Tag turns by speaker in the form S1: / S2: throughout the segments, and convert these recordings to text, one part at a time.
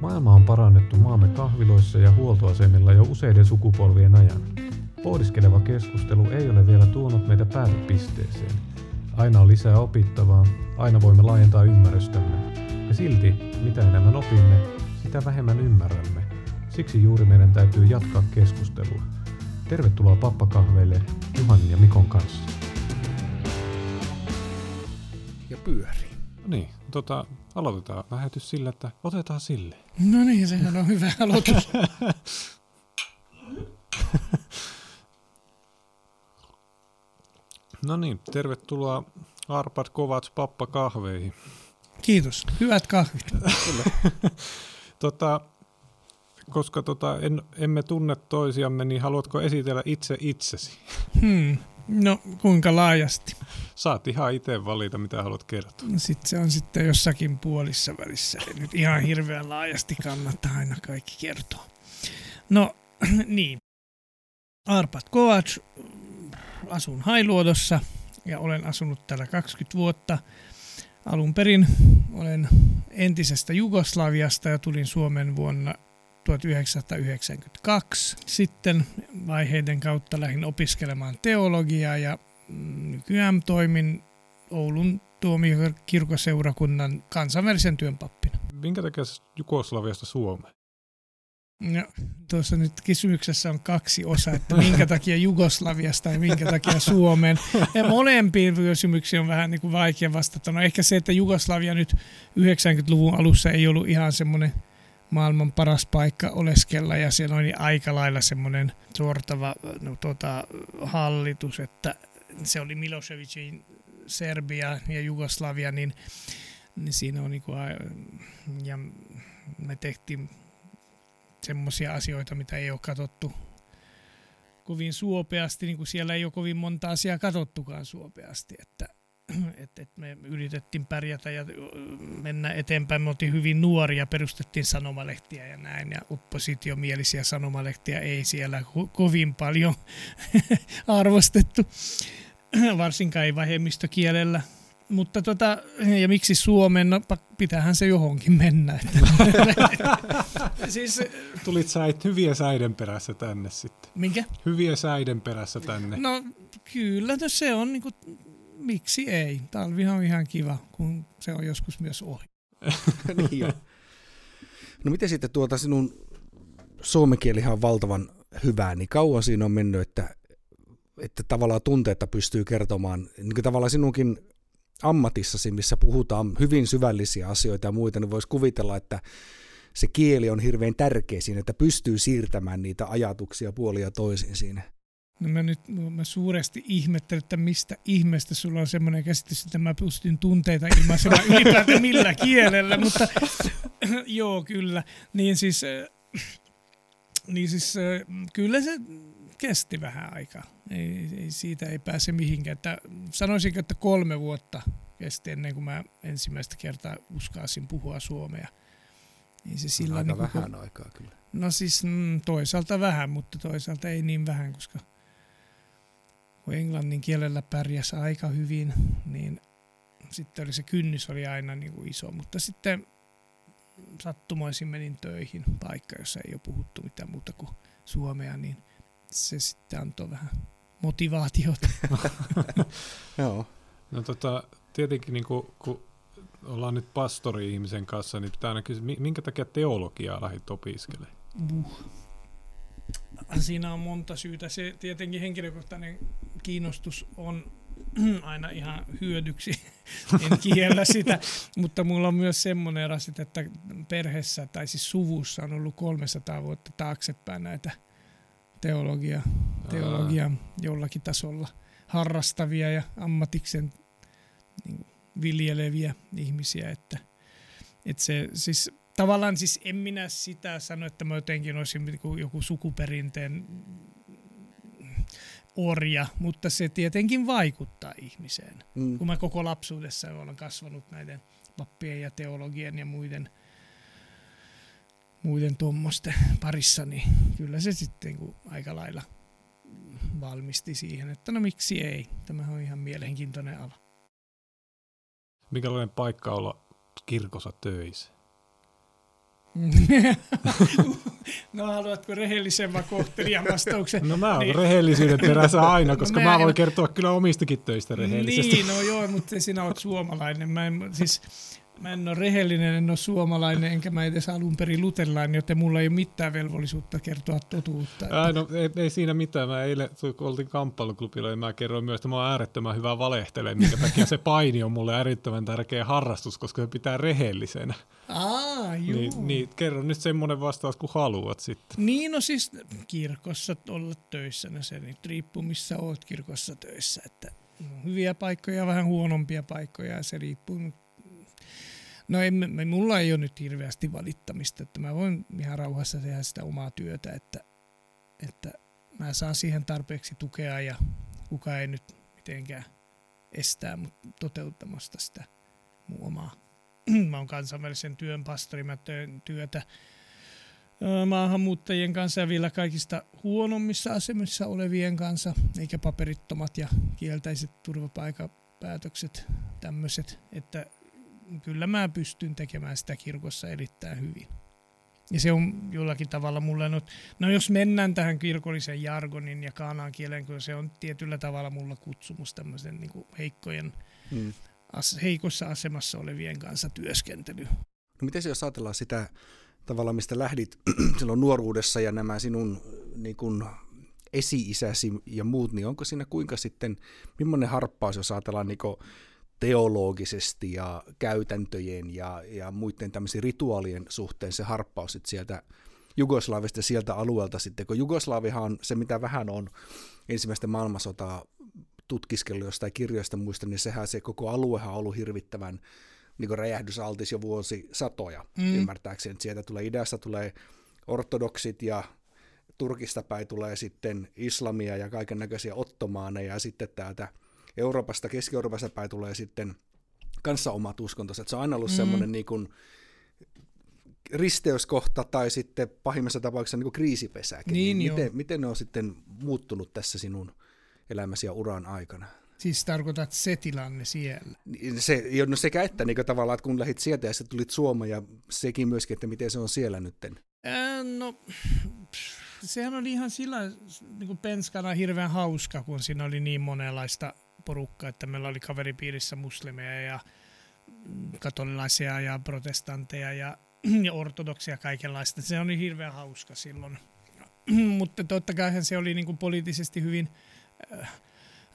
S1: Maailma on parannettu maamme kahviloissa ja huoltoasemilla jo useiden sukupolvien ajan. Pohdiskeleva keskustelu ei ole vielä tuonut meitä päätepisteeseen. Aina on lisää opittavaa, aina voimme laajentaa ymmärrystämme. Ja silti, mitä enemmän opimme, sitä vähemmän ymmärrämme. Siksi juuri meidän täytyy jatkaa keskustelua. Tervetuloa pappakahveille Juhan ja Mikon kanssa.
S2: Ja pyörii.
S1: Niin, tota, aloitetaan lähetys sillä, että otetaan sille.
S2: No niin, sehän on hyvä aloitus.
S1: no niin, tervetuloa Arpad Kovats pappakahveihin.
S2: Kiitos, hyvät kahvit.
S1: tota, koska tota, en, emme tunne toisiamme, niin haluatko esitellä itse itsesi?
S2: Hmm. No, kuinka laajasti?
S1: Saat ihan itse valita, mitä haluat kertoa.
S2: No sitten se on sitten jossakin puolissa välissä. Ei nyt ihan hirveän laajasti kannattaa aina kaikki kertoa. No, niin. Arpat Kovac, asun Hailuodossa ja olen asunut täällä 20 vuotta. Alun perin olen entisestä Jugoslaviasta ja tulin Suomen vuonna 1992. Sitten vaiheiden kautta lähdin opiskelemaan teologiaa ja mm, nykyään toimin Oulun tuomiokirkoseurakunnan kansainvälisen työn pappina.
S1: Minkä takia Jugoslaviasta Suomeen?
S2: No, tuossa nyt kysymyksessä on kaksi osaa, että minkä takia Jugoslaviasta ja minkä takia Suomeen. Ja molempiin kysymyksiin on vähän niin kuin vaikea vastata. No ehkä se, että Jugoslavia nyt 90-luvun alussa ei ollut ihan semmoinen maailman paras paikka oleskella ja siellä oli aika lailla semmoinen sortava no, tota, hallitus, että se oli Milosevicin Serbia ja Jugoslavia, niin, niin siinä on niinku, ja me tehtiin semmoisia asioita, mitä ei ole katsottu kovin suopeasti, niin kuin siellä ei ole kovin monta asiaa katsottukaan suopeasti, että että et me yritettiin pärjätä ja mennä eteenpäin. Me oltiin hyvin nuoria, perustettiin sanomalehtiä ja näin, ja oppositiomielisiä sanomalehtiä ei siellä ko- kovin paljon arvostettu, varsinkaan ei vähemmistökielellä. Mutta tota, ja miksi Suomen? No pitäähän se johonkin mennä.
S1: siis, Tulit sä hyviä säiden perässä tänne sitten.
S2: Minkä?
S1: Hyviä säiden perässä tänne.
S2: No kyllä, no se on niinku miksi ei? Talvihan on ihan kiva, kun se on joskus myös ohi.
S3: niin jo. No miten sitten tuota sinun suomen kielihan on valtavan hyvää, niin kauan siinä on mennyt, että, että tavallaan tunteetta pystyy kertomaan, niin kuin tavallaan sinunkin ammatissasi, missä puhutaan hyvin syvällisiä asioita ja muita, niin voisi kuvitella, että se kieli on hirveän tärkeä siinä, että pystyy siirtämään niitä ajatuksia puolia toisin siinä.
S2: No mä nyt mä suuresti ihmettelen, että mistä ihmeestä sulla on semmoinen käsitys, että mä pystyn tunteita ilmaisemaan ylipäätään millä kielellä, mutta joo kyllä. Niin siis, äh, niin siis äh, kyllä se kesti vähän aikaa. Ei, ei, siitä ei pääse mihinkään. Että sanoisinko, että kolme vuotta kesti ennen kuin mä ensimmäistä kertaa uskaisin puhua suomea.
S3: Niin se sillä Aika niin vähän kun, aikaa kyllä.
S2: No siis mm, toisaalta vähän, mutta toisaalta ei niin vähän, koska – kun englannin kielellä pärjäsi aika hyvin, niin sitten oli se kynnys oli aina niin kuin iso, mutta sitten sattumoisin menin töihin paikka, jossa ei ole puhuttu mitään muuta kuin suomea, niin se sitten antoi vähän motivaatiota.
S3: Joo.
S1: No tota, tietenkin niin kuin, kun ollaan nyt pastori-ihmisen kanssa, niin pitää aina kysyä, minkä takia teologiaa lähdit opiskelemaan?
S2: Buh. Siinä on monta syytä. Se tietenkin henkilökohtainen kiinnostus on aina ihan hyödyksi, en kiellä sitä, mutta mulla on myös semmoinen rasit, että perheessä tai siis suvussa on ollut 300 vuotta taaksepäin näitä teologia, teologia jollakin tasolla harrastavia ja ammatiksen niin viljeleviä ihmisiä, että, että se siis tavallaan siis en minä sitä sano, että mä jotenkin olisin joku sukuperinteen orja, mutta se tietenkin vaikuttaa ihmiseen. Mm. Kun mä koko lapsuudessa olen kasvanut näiden pappien ja teologien ja muiden, muiden tuommoisten parissa, niin kyllä se sitten kun aika lailla valmisti siihen, että no miksi ei. Tämä on ihan mielenkiintoinen ala.
S1: Mikälainen paikka olla kirkossa töissä?
S2: No haluatko rehellisemmän kohtelijan vastauksen?
S1: No mä oon niin. rehellisyyden perässä aina, koska no, mä, mä voin en... kertoa kyllä omistakin töistä rehellisesti.
S2: Niin, no joo, mutta sinä oot suomalainen. Mä en, siis, Mä en ole rehellinen, en ole suomalainen, enkä mä edes alun perin luterilainen, joten mulla ei ole mitään velvollisuutta kertoa totuutta. Että...
S1: Ää, no, ei, ei, siinä mitään. Mä eilen, kun oltiin kamppailuklubilla, niin mä kerroin myös, että mä oon äärettömän hyvä valehtele, minkä takia se paini on mulle äärettömän tärkeä harrastus, koska se pitää rehellisenä.
S2: Aa, juu.
S1: Niin, niin, kerro nyt semmoinen vastaus, kun haluat sitten.
S2: Niin, no siis kirkossa olla töissä, no se nyt riippuu missä oot kirkossa töissä, että hyviä paikkoja, vähän huonompia paikkoja, ja se riippuu No ei, mulla ei ole nyt hirveästi valittamista, että mä voin ihan rauhassa tehdä sitä omaa työtä, että, että mä saan siihen tarpeeksi tukea ja kuka ei nyt mitenkään estää mut toteuttamasta sitä mun omaa. mä oon kansainvälisen työn pastori, mä teen työtä maahanmuuttajien kanssa ja vielä kaikista huonommissa asemissa olevien kanssa, eikä paperittomat ja kieltäiset turvapaikkapäätökset tämmöiset, että kyllä mä pystyn tekemään sitä kirkossa erittäin hyvin. Ja se on jollakin tavalla mulle, no, no jos mennään tähän kirkollisen jargonin ja kaanaan kielen, kun se on tietyllä tavalla mulla kutsumus tämmöisen niin heikkojen, mm. as, heikossa asemassa olevien kanssa työskentely.
S3: No miten se, jos ajatellaan sitä tavalla, mistä lähdit silloin nuoruudessa ja nämä sinun niin kuin esi-isäsi ja muut, niin onko siinä kuinka sitten, millainen harppaus, jos ajatellaan niin teologisesti ja käytäntöjen ja, ja muiden tämmöisen rituaalien suhteen se harppaus sit sieltä Jugoslavista sieltä alueelta sitten, kun Jugoslavihan on se, mitä vähän on ensimmäistä maailmansotaa tutkiskellut jostain kirjoista muista, niin sehän se koko aluehan on ollut hirvittävän niin räjähdysaltis jo vuosi satoja, mm. ymmärtääkseni. Sieltä tulee idästä tulee ortodoksit ja Turkista päin tulee sitten islamia ja kaiken näköisiä ottomaaneja ja sitten täältä Euroopasta, Keski-Euroopasta päin tulee sitten kanssa omat uskontonsa. Että se on aina ollut mm. semmoinen niin kuin risteyskohta tai sitten pahimmassa tapauksessa niin kuin kriisipesäkin. Niin, niin miten, miten ne on sitten muuttunut tässä sinun elämäsi ja uran aikana?
S2: Siis tarkoitat se tilanne siellä?
S3: Niin, se, no sekä että niin kuin tavallaan, että kun lähdit sieltä ja sitten tulit Suomeen ja sekin myöskin, että miten se on siellä nytten?
S2: Ää, no, sehän oli ihan sillä niin kuin penskana hirveän hauska, kun siinä oli niin monenlaista porukka, että meillä oli kaveripiirissä muslimeja ja katolilaisia ja protestantteja ja, ja ortodoksia kaikenlaista. Se oli hirveän hauska silloin. Mutta totta kai se oli niin kuin poliittisesti hyvin äh,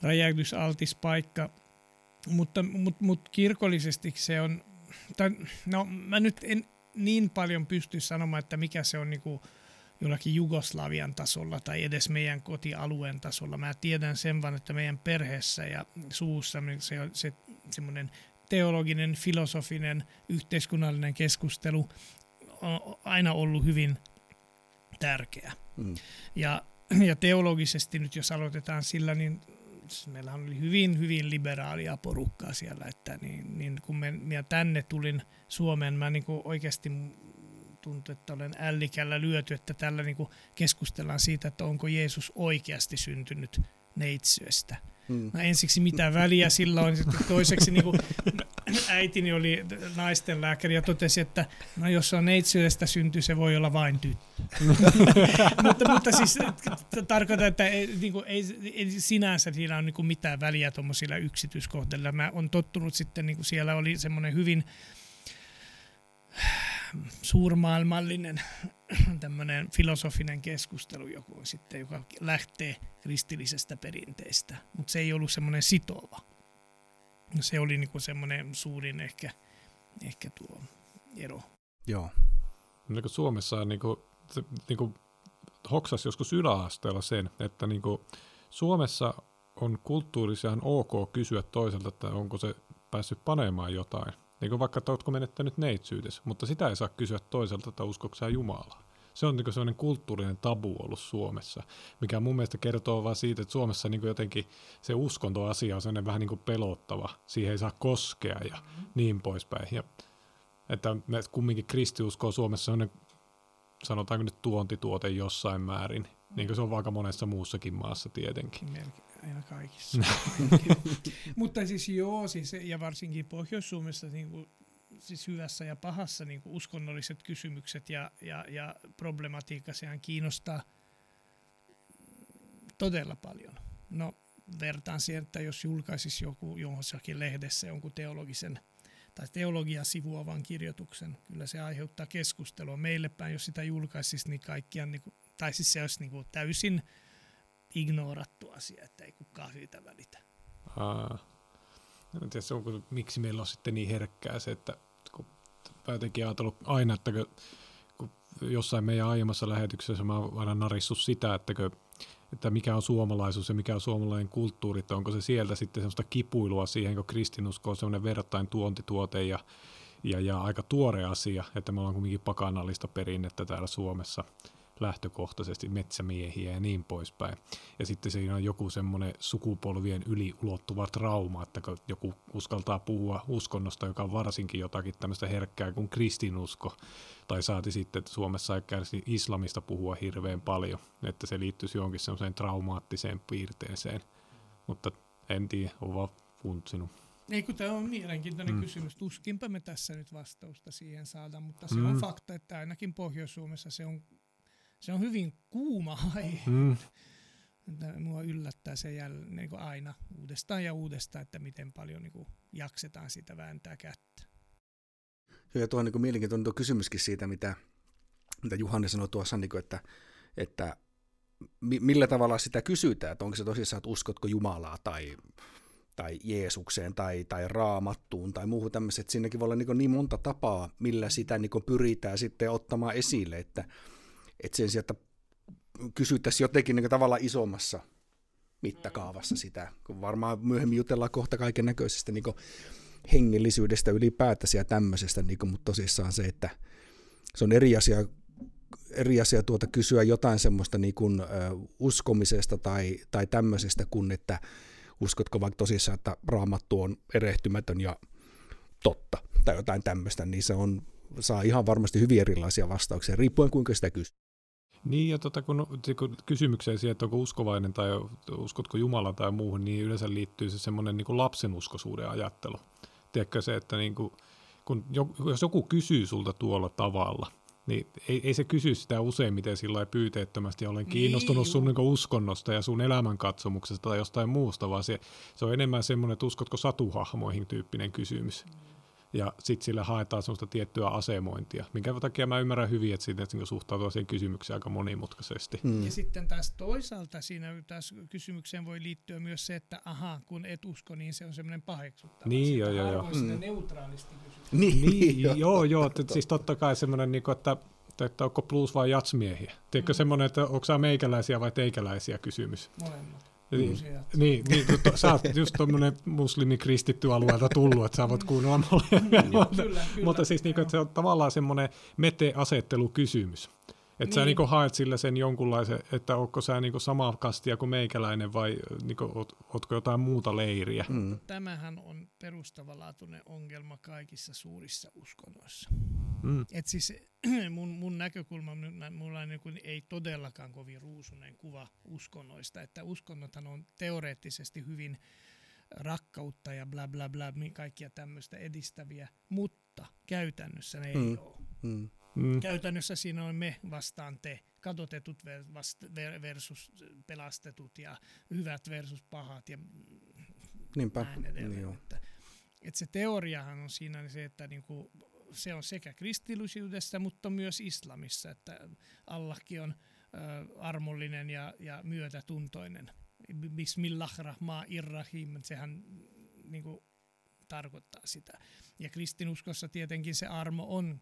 S2: räjäytysaltis paikka. Mutta mut, mut kirkollisesti se on, tai, no mä nyt en niin paljon pysty sanomaan, että mikä se on niin kuin, jollakin Jugoslavian tasolla tai edes meidän kotialueen tasolla. Mä tiedän sen vaan, että meidän perheessä ja suussa se, se semmoinen teologinen, filosofinen, yhteiskunnallinen keskustelu on aina ollut hyvin tärkeä. Mm. Ja, ja teologisesti nyt jos aloitetaan sillä, niin meillä oli hyvin, hyvin liberaalia porukkaa siellä, että niin, niin kun me, minä tänne tulin Suomeen, mä niin oikeasti tuntuu, että olen ällikällä lyöty, että tällä niin keskustellaan siitä, että onko Jeesus oikeasti syntynyt neitsyöstä. Hmm. No ensiksi mitä väliä sillä on, sitten toiseksi niin kuin, äitini oli naisten lääkäri ja totesi, että no jos on neitsyöstä synty, se voi olla vain tyttö. mutta, mutta siis tarkoitan, että ei, niin kuin, ei, ei sinänsä siinä on niin kuin mitään väliä tuommoisilla yksityiskohdilla. Mä on tottunut sitten, niin kuin siellä oli semmoinen hyvin suurmaailmallinen tämmöinen filosofinen keskustelu joku sitten, joka lähtee kristillisestä perinteestä, mutta se ei ollut semmoinen sitova. Se oli niinku semmoinen suurin ehkä, ehkä tuo ero.
S3: Joo.
S1: Niin kuin Suomessa niin kuin, se, niin kuin hoksas joskus yläasteella sen, että niin kuin Suomessa on kulttuurisiaan ok kysyä toiselta, että onko se päässyt panemaan jotain. Niin kuin vaikka, että oletko menettänyt neitsyydes, mutta sitä ei saa kysyä toiselta, että uskoksia Jumalaa. Se on niin sellainen kulttuurinen tabu ollut Suomessa, mikä mun mielestä kertoo vaan siitä, että Suomessa niin jotenkin se uskontoasia on sellainen vähän niin kuin pelottava. Siihen ei saa koskea ja mm-hmm. niin poispäin. Ja, että me kumminkin kristiusko on Suomessa sellainen, sanotaanko nyt tuontituote jossain määrin, niin kuin se on vaikka monessa muussakin maassa tietenkin.
S2: Melkein aina kaikissa. Mutta siis joo, siis, ja varsinkin Pohjois-Suomessa niin kuin, siis hyvässä ja pahassa niin kuin uskonnolliset kysymykset ja, ja, ja problematiikka, sehän kiinnostaa todella paljon. No vertaan siihen, että jos julkaisisi joku johonsakin lehdessä jonkun teologisen tai teologia sivuavan kirjoituksen, kyllä se aiheuttaa keskustelua. Meille päin, jos sitä julkaisisi, niin kaikkia, niin kuin, tai siis se olisi niin kuin täysin ignorattu asia, että ei kukaan siitä välitä.
S1: Aa. En tiedä, se on, miksi meillä on sitten niin herkkää se, että kun mä jotenkin ajatellut aina, että kun jossain meidän aiemmassa lähetyksessä mä oon aina narissut sitä, että, että mikä on suomalaisuus ja mikä on suomalainen kulttuuri, että onko se sieltä sitten semmoista kipuilua siihen, kun kristinusko on semmoinen verrattain tuontituote ja, ja, ja aika tuore asia, että me ollaan kuitenkin pakanallista perinnettä täällä Suomessa – lähtökohtaisesti metsämiehiä ja niin poispäin. Ja sitten siinä on joku semmoinen sukupolvien yli ulottuva trauma, että joku uskaltaa puhua uskonnosta, joka on varsinkin jotakin tämmöistä herkkää kuin kristinusko, tai saati sitten, että Suomessa ei kärsi islamista puhua hirveän paljon, että se liittyisi johonkin semmoiseen traumaattiseen piirteeseen. Mutta en tiedä, on vaan funtsinut.
S2: Ei kun tämä on mielenkiintoinen mm. kysymys. Tuskinpä me tässä nyt vastausta siihen saadaan, mutta se mm. on fakta, että ainakin Pohjois-Suomessa se on se on hyvin kuuma aihe. Mm. Mua yllättää se jäl, niin kuin aina uudestaan ja uudestaan, että miten paljon niin kuin jaksetaan sitä vääntää kättä.
S3: Ja tuo on niin mielenkiintoinen tuo kysymyskin siitä, mitä, mitä Juhani sanoi tuossa, niin kuin, että, että millä tavalla sitä kysytään, että onko se tosissaan, että uskotko Jumalaa tai, tai Jeesukseen tai, tai Raamattuun tai muuhun tämmöiset. Siinäkin voi olla niin, niin monta tapaa, millä sitä niin pyritään sitten ottamaan esille, että, että sen sijaan, että kysyttäisiin jotenkin niin tavallaan isommassa mittakaavassa sitä, kun varmaan myöhemmin jutellaan kohta kaiken näköisestä niin hengellisyydestä ylipäätänsä ja tämmöisestä, niin kuin, mutta tosissaan se, että se on eri asia, eri asia tuota kysyä jotain semmoista niin kuin, ö, uskomisesta tai, tai tämmöisestä, kun että uskotko vaikka tosissaan, että raamattu on erehtymätön ja totta tai jotain tämmöistä, niin se on, saa ihan varmasti hyvin erilaisia vastauksia, riippuen kuinka sitä kysyy.
S1: Niin, ja tota, kun, kun kysymykseen siihen, että onko uskovainen tai uskotko Jumalan tai muuhun, niin yleensä liittyy se semmoinen niin lapsenuskoisuuden ajattelu. Tiedätkö se, että niin kuin, kun, jos joku kysyy sulta tuolla tavalla, niin ei, ei se kysy sitä useimmiten sillä pyyteettömästi, olen niin, kiinnostunut niin, sun niin uskonnosta ja sun elämänkatsomuksesta tai jostain muusta, vaan se, se on enemmän semmoinen, että uskotko satuhahmoihin tyyppinen kysymys. Ja sitten sillä haetaan sellaista tiettyä asemointia, minkä takia mä ymmärrän hyvin, että siitä että suhtautuu siihen kysymykseen aika monimutkaisesti.
S2: Mm. Ja sitten taas toisaalta siinä taas kysymykseen voi liittyä myös se, että aha, kun et usko, niin se on semmoinen paheksuttava.
S1: Niin, joo, joo, joo.
S2: Mm. neutraalisti kysyä.
S1: Niin, niin joo, joo, että siis totta kai semmoinen, niin että että onko plus vai jatsmiehiä. Tiedätkö mm. semmoinen, että onko sä meikäläisiä vai teikäläisiä kysymys?
S2: Molemmat.
S1: Niin, niin, niin to, sä oot just tuommoinen muslimikristitty alueelta tullut, että sä voit kuunnella molempia. Mm, mutta, kyllä, kyllä, mutta siis niin että se on tavallaan semmoinen mete-asettelukysymys. Että niin. sä niinku haet sillä sen jonkunlaisen, että onko sä niinku samaa kastia kuin meikäläinen vai niinku, oot, ootko jotain muuta leiriä.
S2: Mm. Tämähän on perustavanlaatuinen ongelma kaikissa suurissa uskonnoissa. Mm. Et siis mun, mun näkökulma, mulla niinku ei todellakaan kovin ruusunen kuva uskonnoista, että uskonnothan on teoreettisesti hyvin rakkautta ja bla bla bla, kaikkia tämmöistä edistäviä, mutta käytännössä ne mm. ei ole. Mm. Mm. Käytännössä siinä on me vastaan te, kadotetut versus pelastetut ja hyvät versus pahat ja
S3: Niinpä. näin edelleen. Niin
S2: että, että se teoriahan on siinä se, että niinku, se on sekä kristillisyydessä, mutta myös islamissa, että Allahkin on ö, armollinen ja, ja myötätuntoinen. Bismillah rahma irrahim, sehän niinku, tarkoittaa sitä. Ja kristinuskossa tietenkin se armo on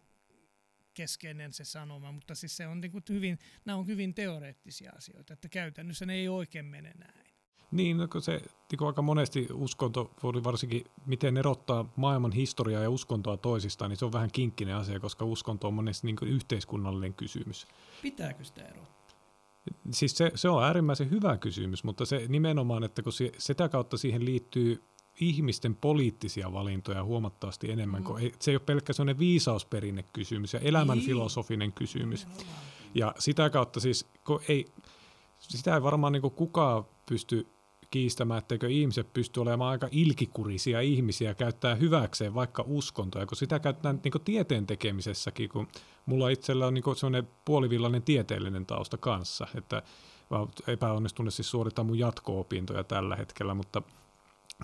S2: keskeinen se sanoma, mutta siis se on niin kuin hyvin, nämä on hyvin teoreettisia asioita, että käytännössä ne ei oikein mene näin.
S1: Niin, no, se niin aika monesti uskonto, varsinkin miten erottaa maailman historiaa ja uskontoa toisistaan, niin se on vähän kinkkinen asia, koska uskonto on monesti niin yhteiskunnallinen kysymys.
S2: Pitääkö sitä erottaa?
S1: Siis se, se on äärimmäisen hyvä kysymys, mutta se nimenomaan, että kun se, sitä kautta siihen liittyy ihmisten poliittisia valintoja huomattavasti enemmän. Mm. Kuin, se ei ole pelkkä sellainen viisausperinnekysymys ja elämänfilosofinen kysymys. Ja sitä kautta siis, kun ei, sitä ei varmaan niin kukaan pysty kiistämään, etteikö ihmiset pysty olemaan aika ilkikurisia ihmisiä käyttää hyväkseen vaikka uskontoja, kun sitä käytetään niin tieteen tekemisessäkin, kun mulla itsellä on niin sellainen puolivillainen tieteellinen tausta kanssa, että epäonnistuneesti suorittaa mun jatko-opintoja tällä hetkellä, mutta –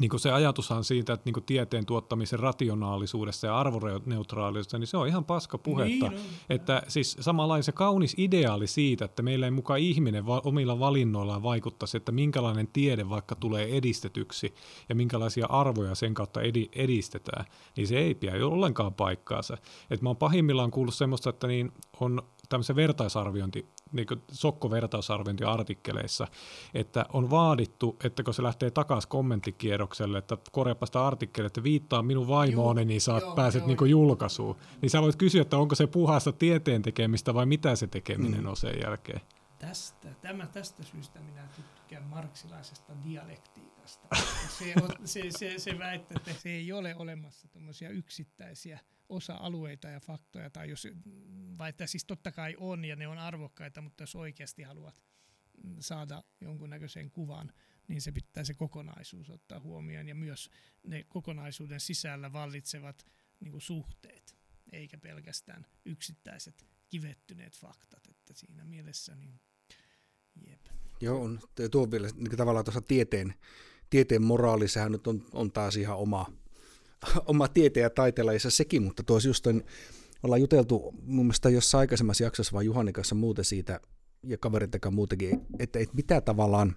S1: niin kuin se ajatushan siitä, että niin kuin tieteen tuottamisen rationaalisuudessa ja arvoneutraaliudessa, niin se on ihan paska puhetta. Niin, no. Että siis samanlainen se kaunis ideaali siitä, että meillä ei mukaan ihminen va- omilla valinnoillaan vaikuttaisi, että minkälainen tiede vaikka tulee edistetyksi ja minkälaisia arvoja sen kautta edi- edistetään, niin se ei pidä ollenkaan paikkaansa. Et mä oon pahimmillaan kuullut semmoista, että niin on tämmöisen vertaisarviointi, niin Sokko-vertaisarviointiartikkeleissa, että on vaadittu, että kun se lähtee takaisin kommenttikierrokselle, että korjapa sitä artikkelia, että viittaa minun vaimooni, niin saat joo, pääset joo, niin julkaisuun. Niin sä voit kysyä, että onko se puhasta tieteen tekemistä vai mitä se tekeminen mm. on sen jälkeen.
S2: Tästä, tämä, tästä syystä minä tykkään marksilaisesta dialektiikasta. Se, on, se, se, se väittää, että se ei ole olemassa yksittäisiä osa-alueita ja faktoja, tai jos, vai että siis totta kai on ja ne on arvokkaita, mutta jos oikeasti haluat saada jonkunnäköisen kuvan, niin se pitää se kokonaisuus ottaa huomioon ja myös ne kokonaisuuden sisällä vallitsevat niin kuin suhteet, eikä pelkästään yksittäiset kivettyneet faktat, että siinä mielessä niin jep.
S3: Joo, on, tuo vielä niin tavallaan tuossa tieteen, tieteen moraali, sehän nyt on, on taas ihan oma, oma tieteen ja taiteella sekin, mutta tuossa just on, ollaan juteltu mun mielestä jossain aikaisemmassa jaksossa vaan Juhani kanssa muuten siitä, ja kaverit muutenkin, että, että mitä tavallaan,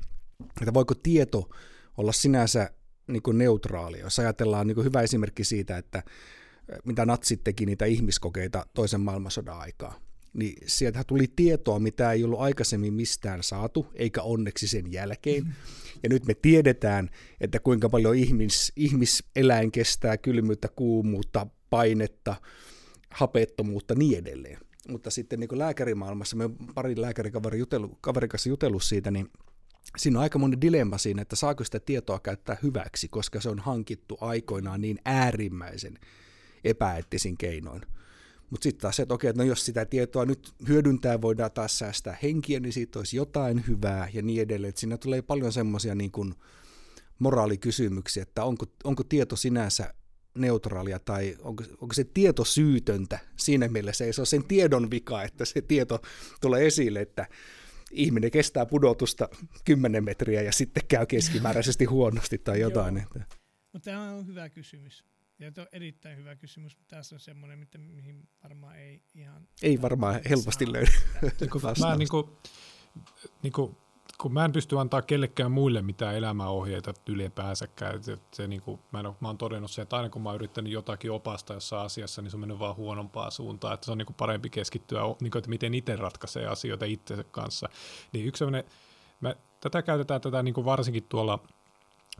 S3: että voiko tieto olla sinänsä niin kuin neutraali. Jos ajatellaan niin kuin hyvä esimerkki siitä, että mitä natsit teki niitä ihmiskokeita toisen maailmansodan aikaa, niin sieltä tuli tietoa, mitä ei ollut aikaisemmin mistään saatu, eikä onneksi sen jälkeen. Ja nyt me tiedetään, että kuinka paljon ihmis, ihmiseläin kestää kylmyyttä, kuumuutta, painetta, hapettomuutta niin edelleen. Mutta sitten niin lääkärimaailmassa, me pari lääkärikaverin jutelu, kaverin kanssa jutellut siitä, niin siinä on aika moni dilemma siinä, että saako sitä tietoa käyttää hyväksi, koska se on hankittu aikoinaan niin äärimmäisen epäeettisin keinoin. Mutta sitten taas se, että okei, no jos sitä tietoa nyt hyödyntää, voidaan taas säästää henkiä, niin siitä olisi jotain hyvää ja niin edelleen. Että siinä tulee paljon semmoisia niin kuin moraalikysymyksiä, että onko, onko tieto sinänsä neutraalia tai onko, onko se tieto syytöntä siinä mielessä, ei se ole sen tiedon vika, että se tieto tulee esille, että ihminen kestää pudotusta 10 metriä ja sitten käy keskimääräisesti huonosti tai jotain. Että.
S2: Mutta tämä on hyvä kysymys. Ja tuo on erittäin hyvä kysymys, mutta tässä on semmoinen, mitä, mihin varmaan ei ihan...
S3: Ei varmaan helposti löydy.
S1: mä niin kuin, niin kuin, kun mä en pysty antaa kellekään muille mitään elämäohjeita ylipäänsäkään. Se, se, niin kuin, mä, en ole, mä oon todennut sen, että aina kun mä oon yrittänyt jotakin opasta jossain asiassa, niin se on mennyt vaan huonompaa suuntaan. Että se on niin kuin parempi keskittyä, niin kuin, että miten itse ratkaisee asioita itsensä kanssa. Niin yksi mä, tätä käytetään tätä niin kuin varsinkin tuolla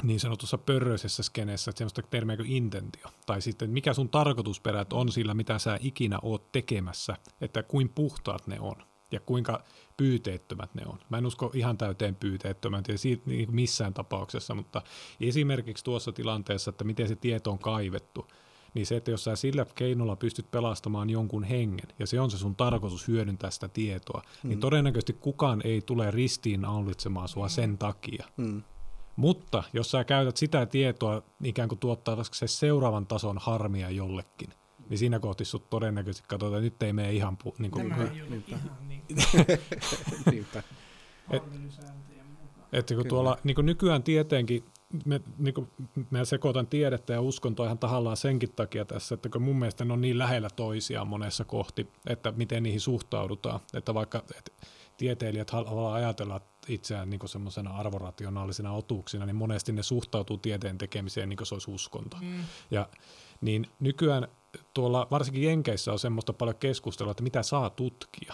S1: niin sanotussa pörröisessä skeneessä semmoista termiä kuin intentio, tai sitten mikä sun tarkoitusperät on sillä, mitä sä ikinä oot tekemässä, että kuin puhtaat ne on ja kuinka pyyteettömät ne on. Mä en usko ihan täyteen pyyteettömät ja siitä niin missään tapauksessa, mutta esimerkiksi tuossa tilanteessa, että miten se tieto on kaivettu, niin se, että jos sä sillä keinolla pystyt pelastamaan jonkun hengen, ja se on se sun tarkoitus hyödyntää sitä tietoa, niin mm. niin todennäköisesti kukaan ei tule ristiin aulitsemaan sua sen takia. Mm. Mutta jos sä käytät sitä tietoa ikään kuin tuottavaksi se seuraavan tason harmia jollekin, niin siinä kohti sut todennäköisesti katsotaan, että nyt ei mene ihan... Pu, niin kuin,
S2: Tämä ei ole ihan niin.
S1: Niinpä. Et, että kun tuolla niin kuin nykyään tietenkin, me, niin kuin, mä sekoitan tiedettä ja uskontoa ihan tahallaan senkin takia tässä, että kun mun mielestä ne on niin lähellä toisiaan monessa kohti, että miten niihin suhtaudutaan. Että vaikka että tieteilijät haluaa ajatella itseään niin semmoisena arvorationaalisena otuuksina, niin monesti ne suhtautuu tieteen tekemiseen niin kuin se olisi uskonto. Mm. Ja, niin nykyään tuolla varsinkin Jenkeissä on semmoista paljon keskustelua, että mitä saa tutkia.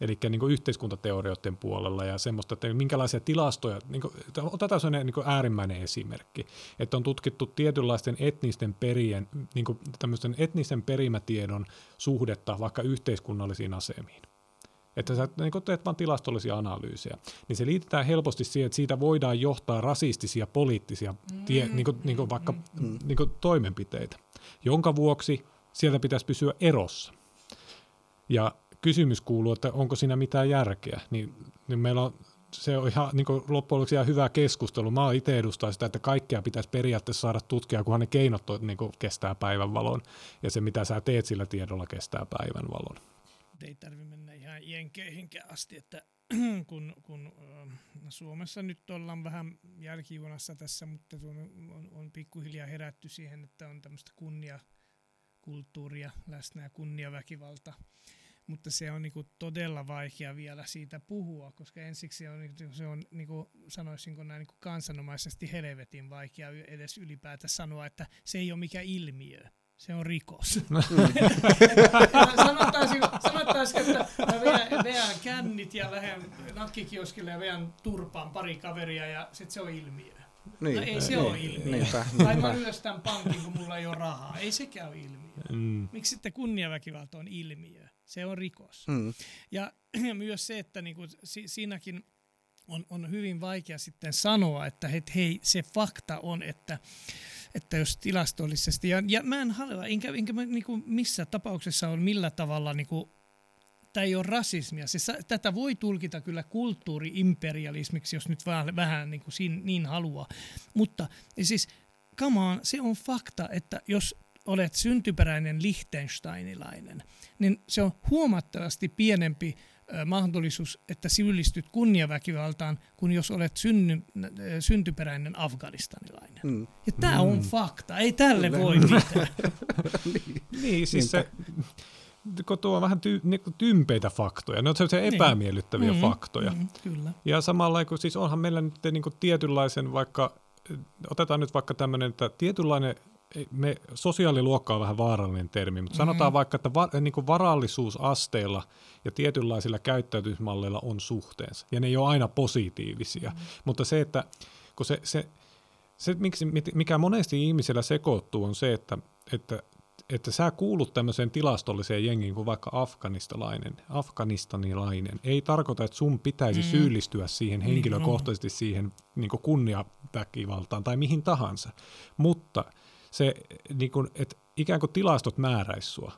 S1: Eli niin yhteiskuntateorioiden puolella ja semmoista, että minkälaisia tilastoja, niin kuin, otetaan sellainen niin äärimmäinen esimerkki, että on tutkittu tietynlaisten etnisten perien, niin etnisen perimätiedon suhdetta vaikka yhteiskunnallisiin asemiin että sä niin teet vain tilastollisia analyysejä, niin se liitetään helposti siihen, että siitä voidaan johtaa rasistisia poliittisia tie, mm, niin kuin, niin kuin vaikka mm. niin kuin toimenpiteitä, jonka vuoksi sieltä pitäisi pysyä erossa. Ja kysymys kuuluu, että onko siinä mitään järkeä, niin, niin meillä on se on ihan niin loppujen lopuksi ihan hyvä keskustelu. Mä itse edustan sitä, että kaikkea pitäisi periaatteessa saada tutkia, kunhan ne keinot niin kestää päivänvalon ja se mitä sä teet sillä tiedolla kestää päivänvalon.
S2: Ei tarvitse mennä jenkeihinkään asti, että kun, kun Suomessa nyt ollaan vähän jälkijunassa tässä, mutta on, on pikkuhiljaa herätty siihen, että on tämmöistä kunniakulttuuria läsnä ja kunniaväkivalta. Mutta se on niin kuin todella vaikea vielä siitä puhua, koska ensiksi on, niinku, se on, niin kuin sanoisinko näin, niin kuin kansanomaisesti helvetin vaikea edes ylipäätä sanoa, että se ei ole mikään ilmiö se on rikos. sanottaisiin, sanottaisiin, että mä veän, veän kännit ja lähden nakkikioskille ja veän turpaan pari kaveria ja sitten se on ilmiö. Niin, no ei se niin, ole ilmiö. Niinpä, tai mä ryöstän pankin, kun mulla ei ole rahaa. Ei sekään ole ilmiö. Mm. Miksi sitten kunniaväkivalta on ilmiö? Se on rikos. Mm. Ja, ja myös se, että niinku, si, siinäkin on, on hyvin vaikea sitten sanoa, että et, hei, se fakta on, että että jos tilastollisesti, ja, ja mä en halua, enkä, enkä mä niinku missä tapauksessa on millä tavalla niinku, tämä ei ole rasismia. Se, tätä voi tulkita kyllä kulttuuriimperialismiksi, jos nyt vähän, vähän niin, kuin siinä, niin haluaa. Mutta siis, come on, se on fakta, että jos olet syntyperäinen Liechtensteinilainen, niin se on huomattavasti pienempi mahdollisuus, että syyllistyt kunniaväkivaltaan, kuin jos olet synny, syntyperäinen afganistanilainen. Mm. Ja tämä mm. on fakta, ei tälle Kyllä. voi mitään.
S1: niin. niin, siis se, kun tuo on vähän ty, niin tympeitä faktoja, ne on sellaisia niin. epämiellyttäviä mm, faktoja. Mm, kyllä. Ja samalla, kun siis onhan meillä nyt niin kuin tietynlaisen vaikka, otetaan nyt vaikka tämmöinen, että tietynlainen me, sosiaaliluokka on vähän vaarallinen termi, mutta mm-hmm. sanotaan vaikka, että va, niin kuin varallisuusasteilla ja tietynlaisilla käyttäytymismalleilla on suhteensa, ja ne ei ole aina positiivisia, mm-hmm. mutta se, että kun se, se, se miksi, mikä monesti ihmisellä sekoittuu, on se, että, että että sä kuulut tämmöiseen tilastolliseen jengiin kuin vaikka afganistalainen, afganistanilainen, ei tarkoita, että sun pitäisi mm. syyllistyä siihen niin henkilökohtaisesti siihen niin kunniaväkivaltaan tai mihin tahansa, mutta – se, niin kuin, että ikään kuin tilastot määräisi sua.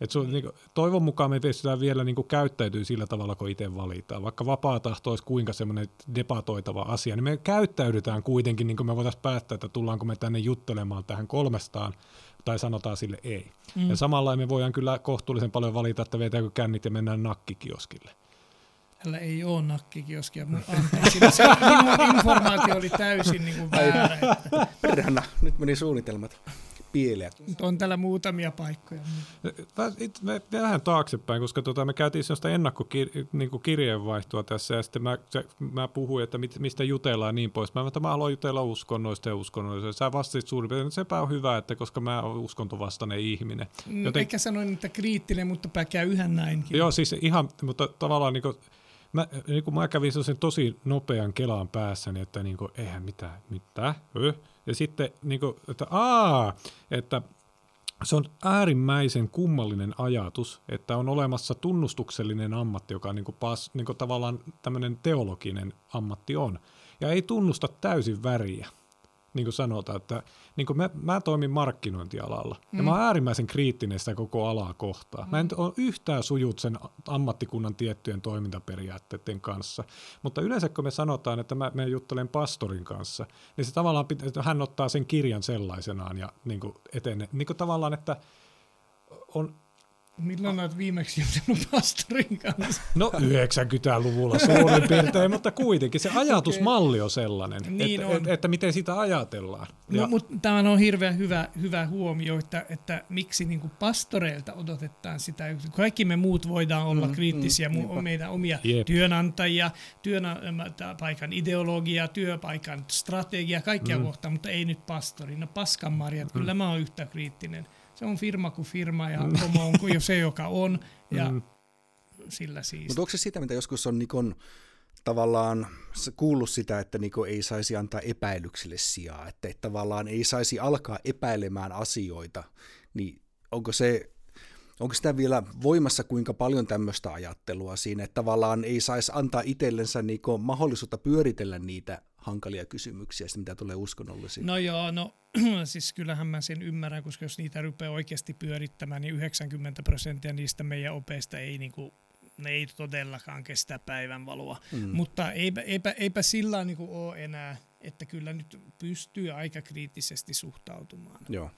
S1: Et sun, niin kuin, toivon mukaan me pystytään vielä niin kuin, käyttäytyy sillä tavalla, kun itse valitaan. Vaikka vapaa tahto olisi kuinka semmoinen debatoitava asia, niin me käyttäydytään kuitenkin, niin kuin me voitaisiin päättää, että tullaanko me tänne juttelemaan tähän kolmestaan, tai sanotaan sille ei. Mm. Ja samalla me voidaan kyllä kohtuullisen paljon valita, että vetääkö kännit ja mennään nakkikioskille.
S2: Hänellä ei ole nakkikioskia. Anteeksi, se minun informaatio oli täysin niin kuin väärä.
S3: Perhana, nyt meni suunnitelmat pieleen.
S2: On täällä muutamia paikkoja.
S1: Mä vähän taaksepäin, koska tota, me käytiin sellaista ennakkokirjeenvaihtoa niin tässä, ja sitten mä, se, mä puhuin, että mit, mistä jutellaan ja niin pois. Mä, että mä haluan jutella uskonnoista ja uskonnoista. Sä vastasit suurin piirtein, että sepä on hyvä, että koska mä oon uskontovastainen ihminen.
S2: Mm, Joten, Ehkä sanoin, että kriittinen, mutta käy yhä näinkin.
S1: Joo, siis ihan, mutta tavallaan niin kuin, mä, niin kuin mä kävin sen tosi nopean kelaan päässäni, että niin kuin, eihän mitään, mitä, ja sitten niin kuin, että aa, että se on äärimmäisen kummallinen ajatus, että on olemassa tunnustuksellinen ammatti, joka niin kuin pas, niin kuin tavallaan tämmöinen teologinen ammatti on, ja ei tunnusta täysin väriä niin kuin sanotaan, että niin kuin mä, mä toimin markkinointialalla mm. ja mä oon äärimmäisen kriittinen sitä koko alaa kohtaan. Mm. Mä en ole yhtään sujut sen ammattikunnan tiettyjen toimintaperiaatteiden kanssa, mutta yleensä kun me sanotaan, että mä, mä juttelen pastorin kanssa, niin se tavallaan, että hän ottaa sen kirjan sellaisenaan ja niin kuin etenee. Niin kuin tavallaan, että on
S2: Milloin olet viimeksi jutellut pastorin kanssa?
S1: No 90-luvulla suurin piirtein, mutta kuitenkin se ajatusmalli on sellainen, niin että, on. Että, että miten sitä ajatellaan.
S2: No, ja... mutta tämä on hirveän hyvä, hyvä huomio, että, että miksi niin pastoreilta odotetaan sitä. Kaikki me muut voidaan olla mm, kriittisiä, mm, mu- meidän omia Jep. työnantajia, työpaikan ideologia, työpaikan strategia, kaikkia mm. kohtaan, mutta ei nyt pastori. No paskan marjat, mm. kyllä mä oon yhtä kriittinen se on firma kuin firma ja homo mm. on kuin jo se, joka on. Ja mm. sillä siis.
S3: Mutta onko se sitä, mitä joskus on Nikon tavallaan kuullut sitä, että Niko ei saisi antaa epäilyksille sijaa, että, että tavallaan ei saisi alkaa epäilemään asioita, niin onko se onko sitä vielä voimassa kuinka paljon tämmöistä ajattelua siinä, että tavallaan ei saisi antaa itsellensä niinku mahdollisuutta pyöritellä niitä hankalia kysymyksiä, mitä tulee uskonnollisiin?
S2: No joo, no siis kyllähän mä sen ymmärrän, koska jos niitä rupeaa oikeasti pyörittämään, niin 90 prosenttia niistä meidän opeista ei niinku ne ei todellakaan kestä päivänvaloa. Mm. Mutta eipä, eipä, eipä sillä niin ole enää, että kyllä nyt pystyy aika kriittisesti suhtautumaan.
S3: Joo.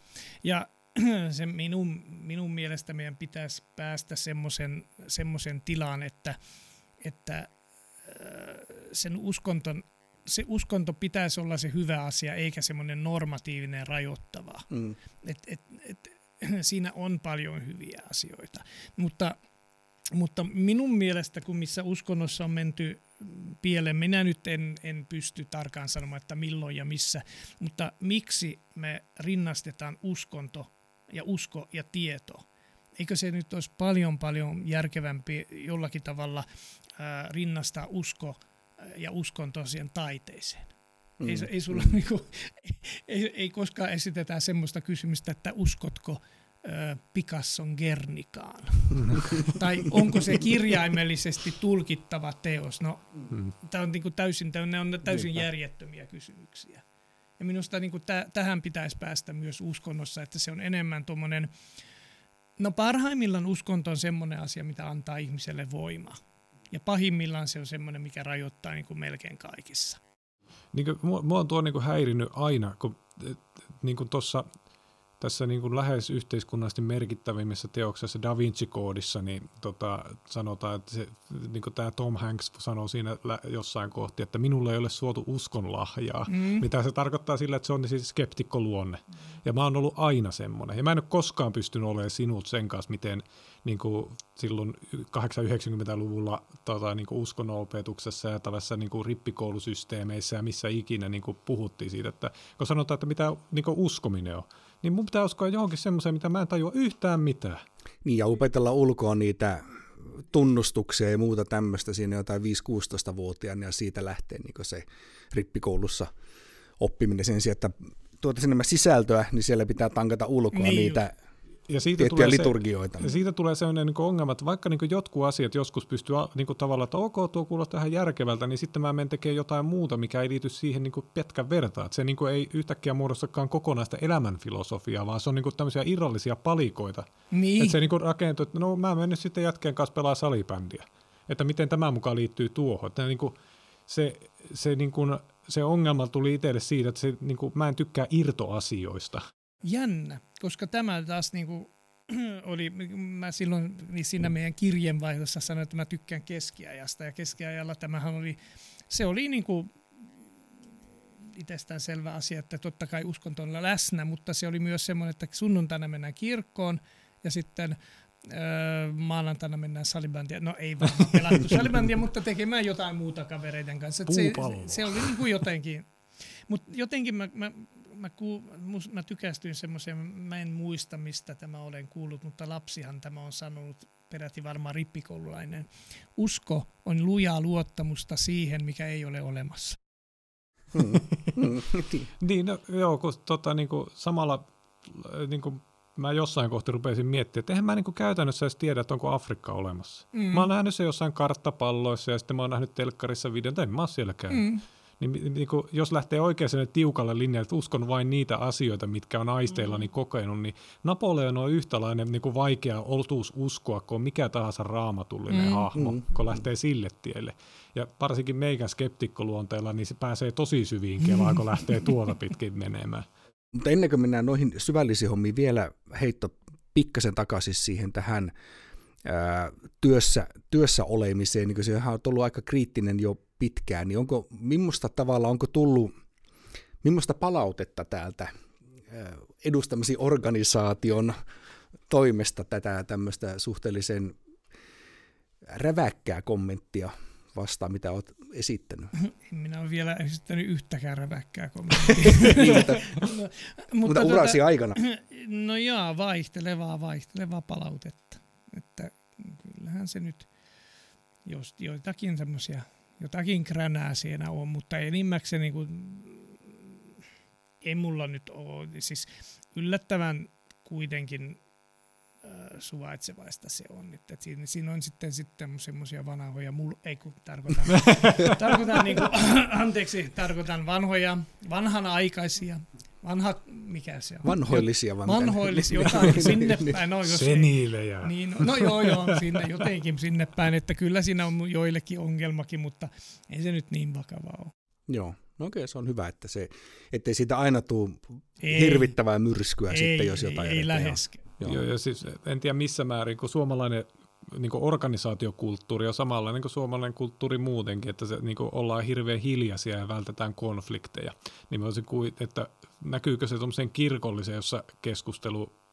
S2: Ja se minun, minun mielestä meidän pitäisi päästä semmoisen tilaan, että, että sen uskonton se uskonto pitäisi olla se hyvä asia, eikä semmoinen normatiivinen rajoittava. Mm. Et, et, et, siinä on paljon hyviä asioita. Mutta, mutta minun mielestä, kun missä uskonnossa on menty pieleen, minä nyt en, en pysty tarkkaan sanomaan, että milloin ja missä, mutta miksi me rinnastetaan uskonto ja usko ja tieto? Eikö se nyt olisi paljon paljon järkevämpi jollakin tavalla ää, rinnastaa usko ja uskonto siihen taiteeseen? Mm. Ei, ei, sulla mm. niinku, ei, ei koskaan esitetä semmoista kysymystä, että uskotko ö, Picasson Gernikaan? tai onko se kirjaimellisesti tulkittava teos? No, mm. tämä on niinku täysin, ne on täysin Niinpä. järjettömiä kysymyksiä. Ja minusta niinku täh, tähän pitäisi päästä myös uskonnossa, että se on enemmän tuommoinen, no parhaimmillaan uskonto on semmoinen asia, mitä antaa ihmiselle voima. Ja pahimmillaan se on semmoinen, mikä rajoittaa niin kuin melkein kaikissa
S1: niin kuin, mua, mua on tuo niin kuin häirinnyt aina, kun niin kuin tuossa tässä niin kuin lähes yhteiskunnallisesti merkittävimmissä teoksessa Da Vinci-koodissa niin tota, sanotaan, että se, niin kuin tämä Tom Hanks sanoo siinä jossain kohti, että minulle ei ole suotu uskonlahjaa, mm. mitä se tarkoittaa sillä, että se on siis skeptikkoluonne. Mm. Ja mä oon ollut aina semmoinen. Ja mä en ole koskaan pystynyt olemaan sinut sen kanssa, miten niin kuin silloin 890-luvulla tota, niin kuin uskonnonopetuksessa ja tällaisissa niin kuin rippikoulusysteemeissä ja missä ikinä niin kuin puhuttiin siitä, että kun sanotaan, että mitä niin kuin uskominen on, niin mun pitää uskoa johonkin semmoiseen, mitä mä en tajua yhtään mitään.
S3: Niin, ja opetella ulkoa niitä tunnustuksia ja muuta tämmöistä siinä jotain 5-16-vuotiaana ja siitä lähtee niin se rippikoulussa oppiminen sen sijaan, että tuota sinne sisältöä, niin siellä pitää tankata ulkoa niin niitä ja siitä tulee liturgioita.
S1: Se, ja siitä tulee sellainen niin ongelma, että vaikka niin jotkut asiat joskus pystyy niin tavallaan, että ok, tuo kuulostaa ihan järkevältä, niin sitten mä menen tekemään jotain muuta, mikä ei liity siihen niin petkän vertaan. Että se niin ei yhtäkkiä muodostakaan kokonaista elämänfilosofiaa, vaan se on niin tämmöisiä irrallisia palikoita. Niin. Että se niin rakentuu, että no mä menen sitten jätkeen kanssa pelaa salibändiä. Että miten tämä mukaan liittyy tuohon. Että niin kuin, se, se, niin kuin, se ongelma tuli itselle siitä, että se, niin kuin, mä en tykkää irtoasioista
S2: jännä, koska tämä taas niin kuin, oli, mä silloin niin siinä meidän kirjeenvaihdossa sanoin, että mä tykkään keskiajasta ja keskiajalla tämähän oli, se oli niin kuin itsestään selvä asia, että totta kai uskonto on läsnä, mutta se oli myös semmoinen, että sunnuntaina mennään kirkkoon ja sitten öö, maanantaina mennään salibandia. No ei vaan pelattu salibandia, mutta tekemään jotain muuta kavereiden kanssa. Se, se, oli niin kuin jotenkin, mutta jotenkin mä, mä mä, ku, mus, mä tykästyin semmoiseen, mä en muista mistä tämä olen kuullut, mutta lapsihan tämä on sanonut, peräti varmaan rippikoululainen. Usko on lujaa luottamusta siihen, mikä ei ole olemassa.
S1: Hmm. niin, no, joo, kun tota, niin kuin, samalla niin kuin, mä jossain kohti rupesin miettimään, että eihän mä niin kuin, käytännössä edes tiedä, että onko Afrikka olemassa. Mm. Mä oon nähnyt se jossain karttapalloissa ja sitten mä oon nähnyt telkkarissa videon, en mä oon siellä käynyt. Mm niin, niin kuin, jos lähtee oikein sen tiukalle linjalle, että uskon vain niitä asioita, mitkä on aisteilla mm. kokenut, niin Napoleon on yhtälainen niin kuin vaikea oltuus uskoa, kun on mikä tahansa raamatullinen mm. hahmo, mm. kun lähtee sille tielle. Ja varsinkin meikän skeptikkoluonteella, niin se pääsee tosi syviin kelaan, kun lähtee tuolta pitkin menemään.
S3: Mutta ennen kuin mennään noihin syvällisiin hommiin, vielä heitto pikkasen takaisin siihen tähän ää, työssä, työssä olemiseen, niin se on ollut aika kriittinen jo pitkään, niin onko, millaista tavalla, onko tullut, millaista palautetta täältä edustamisen organisaation toimesta tätä tämmöistä suhteellisen räväkkää kommenttia vastaan, mitä olet esittänyt?
S2: Minä olen vielä esittänyt yhtäkään räväkkää kommenttia. niin,
S3: mutta, no, mutta, mutta urasi tuota, aikana.
S2: No joo, vaihtelevaa, vaihtelevaa palautetta. Että kyllähän se nyt, jos joitakin semmoisia jotakin kränää siinä on, mutta enimmäkseen niin kuin, ei mulla nyt ole, siis yllättävän kuitenkin äh, suvaitsevaista se on. Että siinä, siinä on sitten, sitten semmoisia vanhoja, mul, ei kun tarkoitan, tarkoitan niin kuin, anteeksi, tarkoitan vanhoja, vanhanaikaisia vanha, mikä se on?
S3: Vanhoillisia.
S2: Vanhoillisia, vanhoillisia jotain sinne päin. No,
S1: jos Seniilejä.
S2: Niin, no, joo, joo, sinne, jotenkin sinne päin, että kyllä siinä on joillekin ongelmakin, mutta ei se nyt niin vakavaa ole.
S3: Joo, no okei, se on hyvä, että se, ettei siitä aina tule hirvittävää myrskyä ei, sitten, jos jotain
S2: Ei, ei läheskään.
S1: Joo. Joo, ja siis en tiedä missä määrin, kun suomalainen niin kuin organisaatiokulttuuri on samanlainen kuin suomalainen kulttuuri muutenkin, että se, niin kuin ollaan hirveän hiljaisia ja vältetään konflikteja. Niin voisin kuvitella, että näkyykö se tuommoisen kirkollisen, jossa keskustelu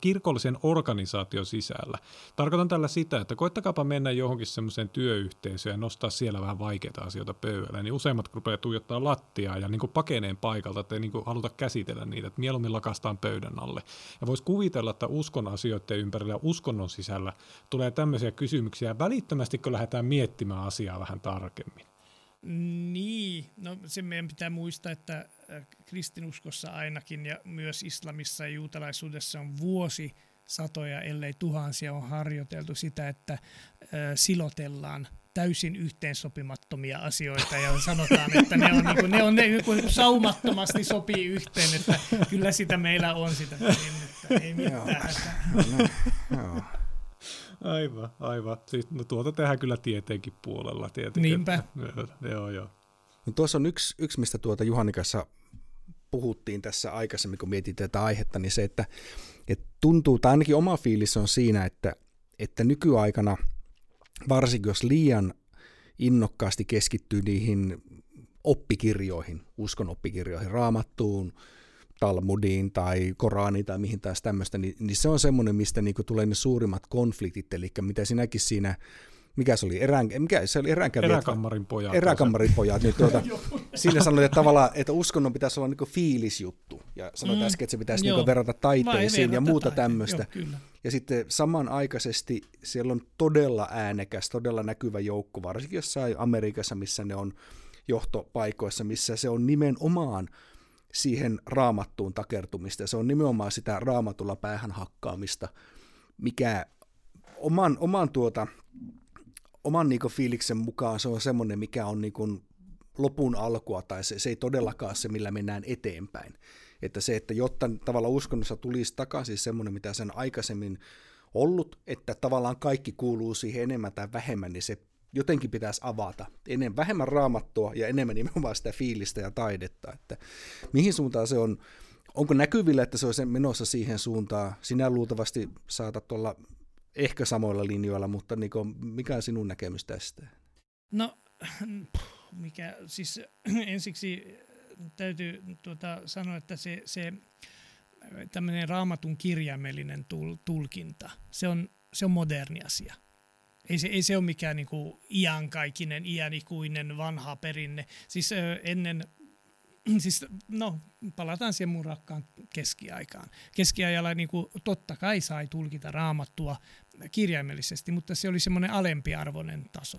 S1: kirkollisen organisaation sisällä. Tarkoitan tällä sitä, että koittakaapa mennä johonkin semmoiseen työyhteisöön ja nostaa siellä vähän vaikeita asioita pöydälle, niin useimmat rupeaa tuijottaa lattiaa ja niin kuin pakeneen paikalta, että ei niin kuin haluta käsitellä niitä, että mieluummin lakastaan pöydän alle. Ja voisi kuvitella, että uskon asioiden ympärillä ja uskonnon sisällä tulee tämmöisiä kysymyksiä, välittömästi kun lähdetään miettimään asiaa vähän tarkemmin.
S2: Niin, no se meidän pitää muistaa, että äh, kristinuskossa ainakin ja myös islamissa ja juutalaisuudessa on vuosi satoja, ellei tuhansia on harjoiteltu sitä, että äh, silotellaan täysin yhteensopimattomia asioita ja sanotaan, että ne on, niin kuin, ne on ne, niin saumattomasti sopii yhteen, että kyllä sitä meillä on sitä että ei mitään. Joo.
S1: Aivan, aivan. Siis, no tuota tehdään kyllä tietenkin puolella. Tietenkin.
S2: Niinpä.
S1: Joo, joo.
S3: No tuossa on yksi, yksi, mistä tuota Juhanikassa puhuttiin tässä aikaisemmin, kun mietittiin tätä aihetta, niin se, että, että tuntuu, tai ainakin oma fiilis on siinä, että, että nykyaikana, varsinkin jos liian innokkaasti keskittyy niihin oppikirjoihin, uskon oppikirjoihin, raamattuun, Talmudiin tai Koraniin tai mihin taas tämmöistä, niin, niin se on semmoinen, mistä niinku tulee ne suurimmat konfliktit, eli mitä sinäkin siinä mikä se oli, erään, mikä se oli eräänkävijät?
S1: Eräkammarin pojat.
S3: Eräkammarin pojat, niin tuota, siinä sanoit, että tavallaan, että uskonnon pitäisi olla niin fiilisjuttu, ja sanoit mm. äsken, että se pitäisi niin verrata taiteisiin ja muuta taite. tämmöistä. Joo, ja sitten samanaikaisesti siellä on todella äänekäs, todella näkyvä joukko, varsinkin jossain Amerikassa, missä ne on johtopaikoissa, missä se on nimenomaan siihen raamattuun takertumista, ja se on nimenomaan sitä raamatulla päähän hakkaamista, mikä oman, oman, tuota, oman niin fiiliksen mukaan se on semmoinen, mikä on niin lopun alkua, tai se, se ei todellakaan se, millä mennään eteenpäin. Että se, että jotta tavallaan uskonnossa tulisi takaisin semmoinen, mitä sen aikaisemmin ollut, että tavallaan kaikki kuuluu siihen enemmän tai vähemmän, niin se jotenkin pitäisi avata. Enemmän, vähemmän raamattua ja enemmän nimenomaan sitä fiilistä ja taidetta. Että mihin suuntaan se on, onko näkyvillä, että se on menossa siihen suuntaan? Sinä luultavasti saatat olla ehkä samoilla linjoilla, mutta niin kuin, mikä on sinun näkemys tästä?
S2: No, mikä, siis ensiksi täytyy tuota, sanoa, että se, se tämmöinen raamatun kirjaimellinen tulkinta, se on, se on moderni asia. Ei se, ei se ole mikään niin kuin iankaikkinen, iänikuinen vanha perinne. Siis ö, ennen, siis no palataan siihen mun rakkaan keskiaikaan. Keskiajalla niin kuin, totta kai sai tulkita raamattua kirjaimellisesti, mutta se oli semmoinen alempiarvoinen taso.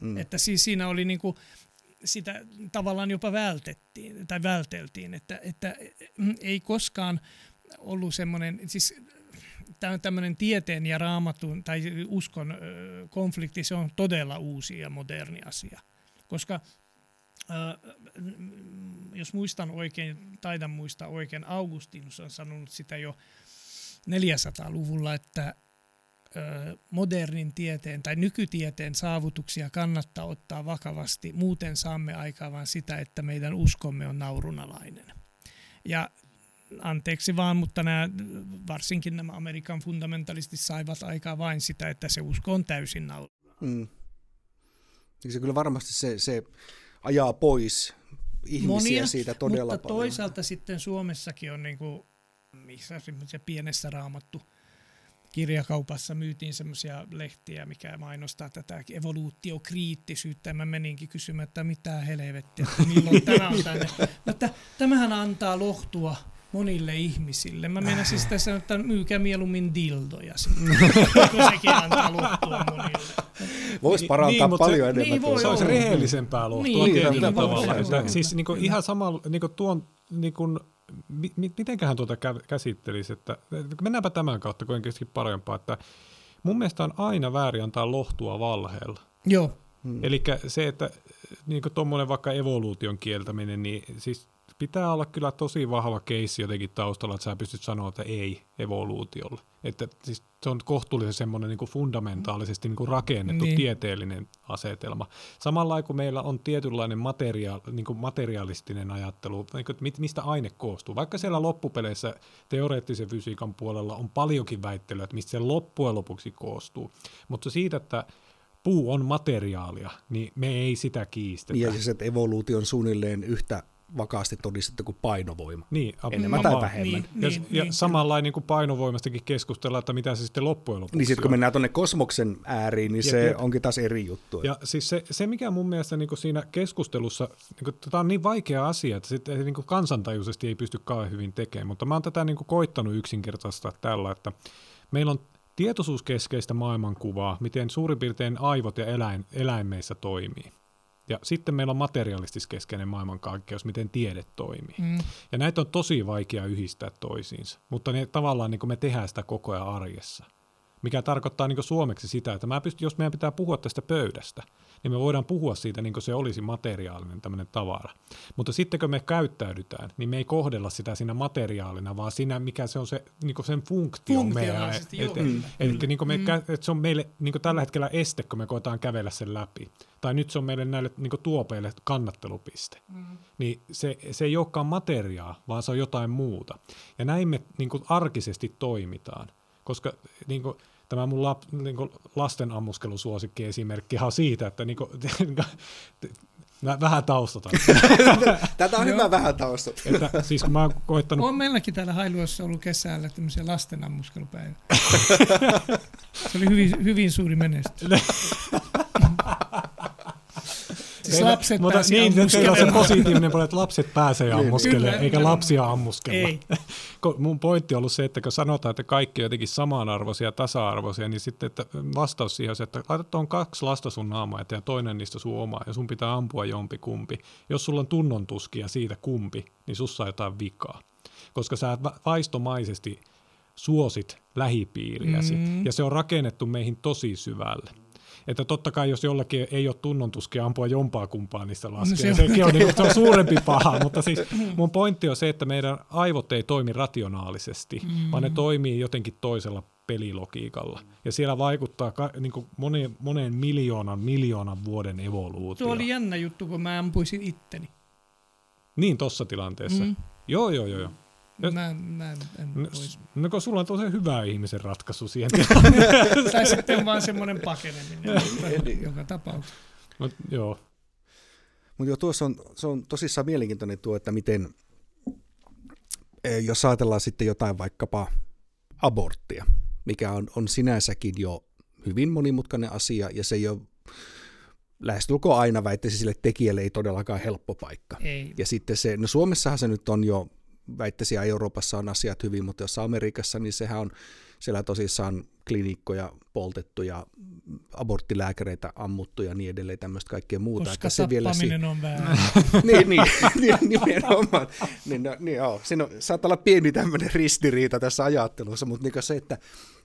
S2: Mm. Että siis siinä oli niin kuin, sitä tavallaan jopa vältettiin tai välteltiin, että, että ei koskaan ollut semmoinen, siis tämmöinen tieteen ja raamatun tai uskon konflikti, se on todella uusi ja moderni asia. Koska jos muistan oikein, taidan muistaa oikein, Augustinus on sanonut sitä jo 400-luvulla, että modernin tieteen tai nykytieteen saavutuksia kannattaa ottaa vakavasti, muuten saamme aikaa vain sitä, että meidän uskomme on naurunalainen. Ja anteeksi vaan, mutta nämä, varsinkin nämä Amerikan fundamentalistit saivat aikaa vain sitä, että se usko on täysin nauru. Mm.
S3: Se kyllä varmasti se, se ajaa pois ihmisiä Monia, siitä todella
S2: mutta paljon. toisaalta sitten Suomessakin on niin kuin, missä se pienessä raamattu kirjakaupassa myytiin semmoisia lehtiä, mikä mainostaa tätä evoluutiokriittisyyttä. Mä meninkin kysymään, että mitä helvettiä, milloin tämä on tänne. Mutta tämähän antaa lohtua monille ihmisille. Mä menen siis tässä, että myykää mieluummin dildoja kun sekin antaa monille.
S3: Voisi niin, parantaa niin, paljon se, enemmän.
S1: Niin, voi se olisi rehellisempää lohtua niin, tietyllä niin, tavalla. Että, siis niin kuin, ihan samalla niin kuin tuon, niin kuin, mi, mitenköhän tuota käsittelisi, että mennäänpä tämän kautta kuitenkin parempaa, että mun mielestä on aina väärin antaa lohtua valheella.
S2: Joo.
S1: Hmm. Eli se, että niin tuommoinen vaikka evoluution kieltäminen, niin siis pitää olla kyllä tosi vahva keissi jotenkin taustalla, että sä pystyt sanoa, että ei evoluutiolle. Että siis se on kohtuullisen semmoinen niin kuin fundamentaalisesti niin kuin rakennettu niin. tieteellinen asetelma. Samalla kun meillä on tietynlainen materia, niin kuin materialistinen ajattelu, niin kuin, mistä aine koostuu. Vaikka siellä loppupeleissä teoreettisen fysiikan puolella on paljonkin väittelyä, että mistä se loppujen lopuksi koostuu. Mutta siitä, että puu on materiaalia, niin me ei sitä kiistetä.
S3: Niin ja siis, että evoluutio on suunnilleen yhtä vakaasti todistettu kuin painovoima.
S1: Niin,
S3: enemmän tai vähemmän.
S1: Niin, ja niin, ja niin, samalla niin kuin painovoimastakin keskustellaan, että mitä se sitten loppujen lopuksi
S3: Niin sitten kun mennään tuonne kosmoksen ääriin, niin jep, se jep. onkin taas eri juttu.
S1: Ja siis se, se mikä mun mielestä niin kuin siinä keskustelussa, niin kuin, tämä on niin vaikea asia, että sitten niin kuin kansantajuisesti ei pysty kauhean hyvin tekemään, mutta mä oon tätä niin kuin koittanut yksinkertaista tällä, että meillä on tietoisuuskeskeistä maailmankuvaa, miten suurin piirtein aivot ja eläin, eläimeissä toimii. Ja sitten meillä on materialistiskeskeinen maailmankaikkeus, miten tiede toimii. Mm. Ja näitä on tosi vaikea yhdistää toisiinsa, mutta ne, tavallaan niin kuin me tehdään sitä koko ajan arjessa mikä tarkoittaa niin suomeksi sitä, että mä pystyn, jos meidän pitää puhua tästä pöydästä, niin me voidaan puhua siitä niin kuin se olisi materiaalinen tämmöinen tavara. Mutta sitten kun me käyttäydytään, niin me ei kohdella sitä siinä materiaalina, vaan siinä, mikä se on se, niin sen funktio meidän eteen. Mm. Eli niin me, mm. että se on meille niin tällä hetkellä este, kun me koetaan kävellä sen läpi. Tai nyt se on meille näille niin tuopeille kannattelupiste. Mm. Niin se, se ei olekaan materiaa, vaan se on jotain muuta. Ja näin me niin arkisesti toimitaan koska niin kuin, tämä mun lap, niin kuin lasten ammuskelusuosikki esimerkki on siitä, että niin kuin, vähän taustata.
S3: Tätä on hyvä vähän taustata.
S1: Että, siis kun mä oon koittanut...
S2: On meilläkin täällä Hailuossa ollut kesällä tämmöisiä lasten ammuskelupäivä. Se oli hyvin, hyvin suuri menestys.
S1: Siis lapset mutta niin, teillä on se positiivinen puoli, että lapset pääsee niin. ammuskelemaan, eikä lapsia ammuskella. Ei. Mun pointti on ollut se, että kun sanotaan, että kaikki on jotenkin samanarvoisia, tasa-arvoisia, niin sitten että vastaus siihen on se, että laitat tuon kaksi lasta sun naamaa ja toinen niistä sun oma, ja sun pitää ampua jompi kumpi. Jos sulla on tunnon tuskia siitä kumpi, niin sussa on jotain vikaa. Koska sä vaistomaisesti suosit lähipiiriäsi, mm. ja se on rakennettu meihin tosi syvälle. Että totta kai jos jollakin ei ole tunnontuskia ampua jompaa kumpaa niistä laskee, no se, sekin on, niin, se on suurempi paha, mutta siis mun pointti on se, että meidän aivot ei toimi rationaalisesti, mm. vaan ne toimii jotenkin toisella pelilogiikalla. Ja siellä vaikuttaa ka, niin kuin moneen, moneen miljoonan, miljoonan vuoden evoluutio.
S2: Tuo oli jännä juttu, kun mä ampuisin itteni.
S1: Niin, tossa tilanteessa. Mm. Joo, joo, joo. joo.
S2: Mä, mä en no,
S1: no kun sulla on tosi hyvä ihmisen ratkaisu siihen
S2: Tai sitten vaan semmoinen pakeneminen niin. joka tapauksessa.
S1: No, joo.
S3: Mutta joo, tuossa on, se on tosissaan mielenkiintoinen tuo, että miten, eh, jos ajatellaan sitten jotain vaikkapa aborttia, mikä on, on sinänsäkin jo hyvin monimutkainen asia, ja se ei ole lähestulkoon aina väittäisi sille tekijälle ei todellakaan helppo paikka.
S2: Ei.
S3: Ja sitten se, no Suomessahan se nyt on jo väittäisiin, että Euroopassa on asiat hyvin, mutta jos Amerikassa, niin sehän on siellä tosissaan klinikkoja poltettu ja aborttilääkäreitä ammuttu ja niin edelleen, tämmöistä kaikkea muuta.
S2: Koska se vielä si-
S3: on väärin. niin, niin, niin, nimenomaan. Niin, no, niin, joo. Siinä on, saattaa olla pieni tämmöinen ristiriita tässä ajattelussa, mutta niin se, että,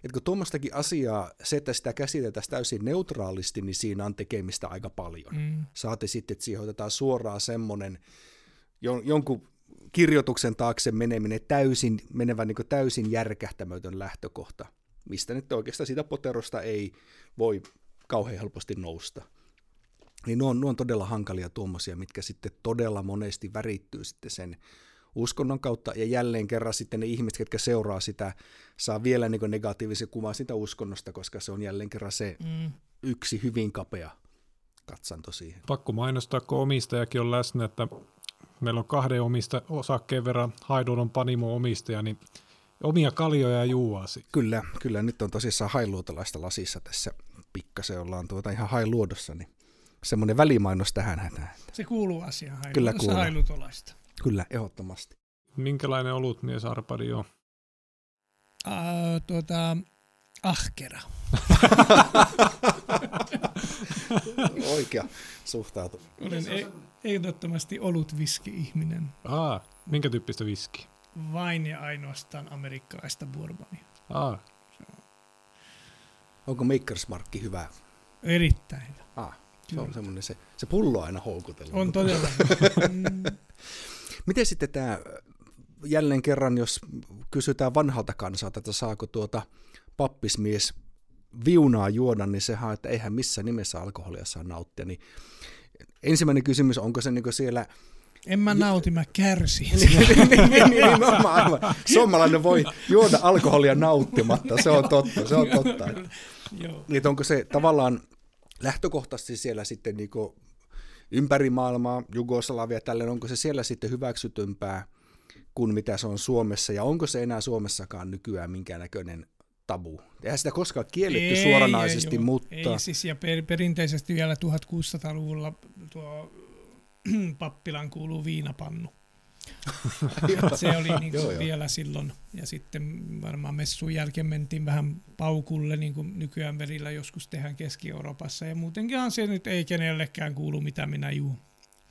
S3: että kun tuommoistakin asiaa, se, että sitä käsiteltäisiin täysin neutraalisti, niin siinä on tekemistä aika paljon. Mm. Saati sitten, että siihen otetaan suoraan semmoinen, jonkun kirjoituksen taakse meneminen täysin, menevä niin täysin järkähtämätön lähtökohta, mistä nyt oikeastaan siitä poterosta ei voi kauhean helposti nousta. Niin ne on, ne on todella hankalia tuommoisia, mitkä sitten todella monesti värittyy sitten sen uskonnon kautta, ja jälleen kerran sitten ne ihmiset, jotka seuraa sitä, saa vielä niin negatiivisen kuvan sitä uskonnosta, koska se on jälleen kerran se mm. yksi hyvin kapea katsanto siihen.
S1: Pakko mainostaa, kun omistajakin on läsnä, että meillä on kahden omista osakkeen verran Hailuodon Panimo omistaja, niin omia kaljoja juuasi.
S3: Kyllä, kyllä nyt on tosissaan hailuotolaista lasissa tässä pikkasen ollaan tuota ihan hailuodossa, niin semmoinen välimainos tähän hätään.
S2: Se kuuluu asiaan Kyllä kuuluu. hailuotolaista.
S3: Kyllä, ehdottomasti.
S1: Minkälainen olutmies Arpadi on?
S2: Uh, tuota, ahkera.
S3: Oikea suhtautu.
S2: Olen e- ehdottomasti ollut viski-ihminen.
S1: Aa, minkä tyyppistä viski?
S2: Vain ja ainoastaan amerikkalaista bourbonia.
S1: Aa.
S3: Onko Makersmarkki hyvä?
S2: Erittäin
S3: Ah, se on semmoinen, se, se pullo aina houkutellut.
S2: On todella.
S3: Miten sitten tämä, jälleen kerran, jos kysytään vanhalta kansalta, että saako tuota pappismies viunaa juoda, niin sehän, että eihän missään nimessä alkoholia saa nauttia. Niin ensimmäinen kysymys, onko se niin siellä
S2: en mä nauti, mä kärsin.
S3: niin, niin, niin, niin, aivan. Suomalainen voi juoda alkoholia nauttimatta, se on totta, se on totta. Niin, onko se tavallaan lähtökohtaisesti siellä sitten niin ympäri maailmaa, Jugoslavia, tällainen, onko se siellä sitten hyväksytympää kuin mitä se on Suomessa, ja onko se enää Suomessakaan nykyään minkäännäköinen tabu? Eihän sitä koskaan kielletty ei, suoranaisesti,
S2: ei,
S3: mutta...
S2: Ei siis, ja per, perinteisesti vielä 1600-luvulla tuo pappilan kuuluu viinapannu. se oli niin kuin joo, vielä joo. silloin. Ja sitten varmaan messun jälkeen mentiin vähän paukulle, niin kuin nykyään verillä joskus tehdään Keski-Euroopassa. Ja muutenkinhan se nyt ei kenellekään kuulu, mitä minä juun.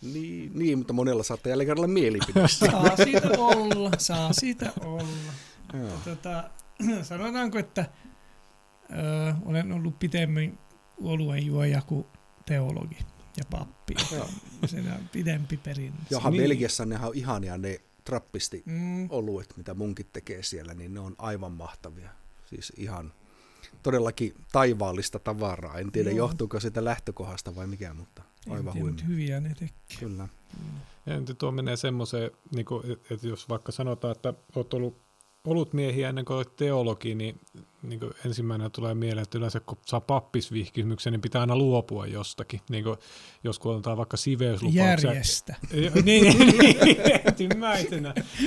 S3: Niin, niin mutta monella saattaa jälleen kerralla mielipide.
S2: saa siitä olla, saa siitä olla. Tota, sanotaanko, että ö, olen ollut pitemmän oluen juoja kuin teologi ja pappi. Se on pidempi perinne.
S3: Johan niin. Belgiassa ne on ihania ne trappisti mm. oluet, mitä munkit tekee siellä, niin ne on aivan mahtavia. Siis ihan todellakin taivaallista tavaraa. En tiedä, Joo. johtuuko sitä lähtökohdasta vai mikä, mutta aivan huimia.
S2: hyviä ne tekee.
S3: Kyllä.
S1: Mm. Ja tuo menee semmoiseen, niin että jos vaikka sanotaan, että olet ollut olutmiehiä ennen kuin olet teologi, niin niin kuin ensimmäinen tulee mieleen, että yleensä kun saa pappisvihkimyksen, niin pitää aina luopua jostakin. Niin kuin, jos kuoletaan vaikka siveyslupauksia.
S2: Järjestä.
S1: niin, niin, niin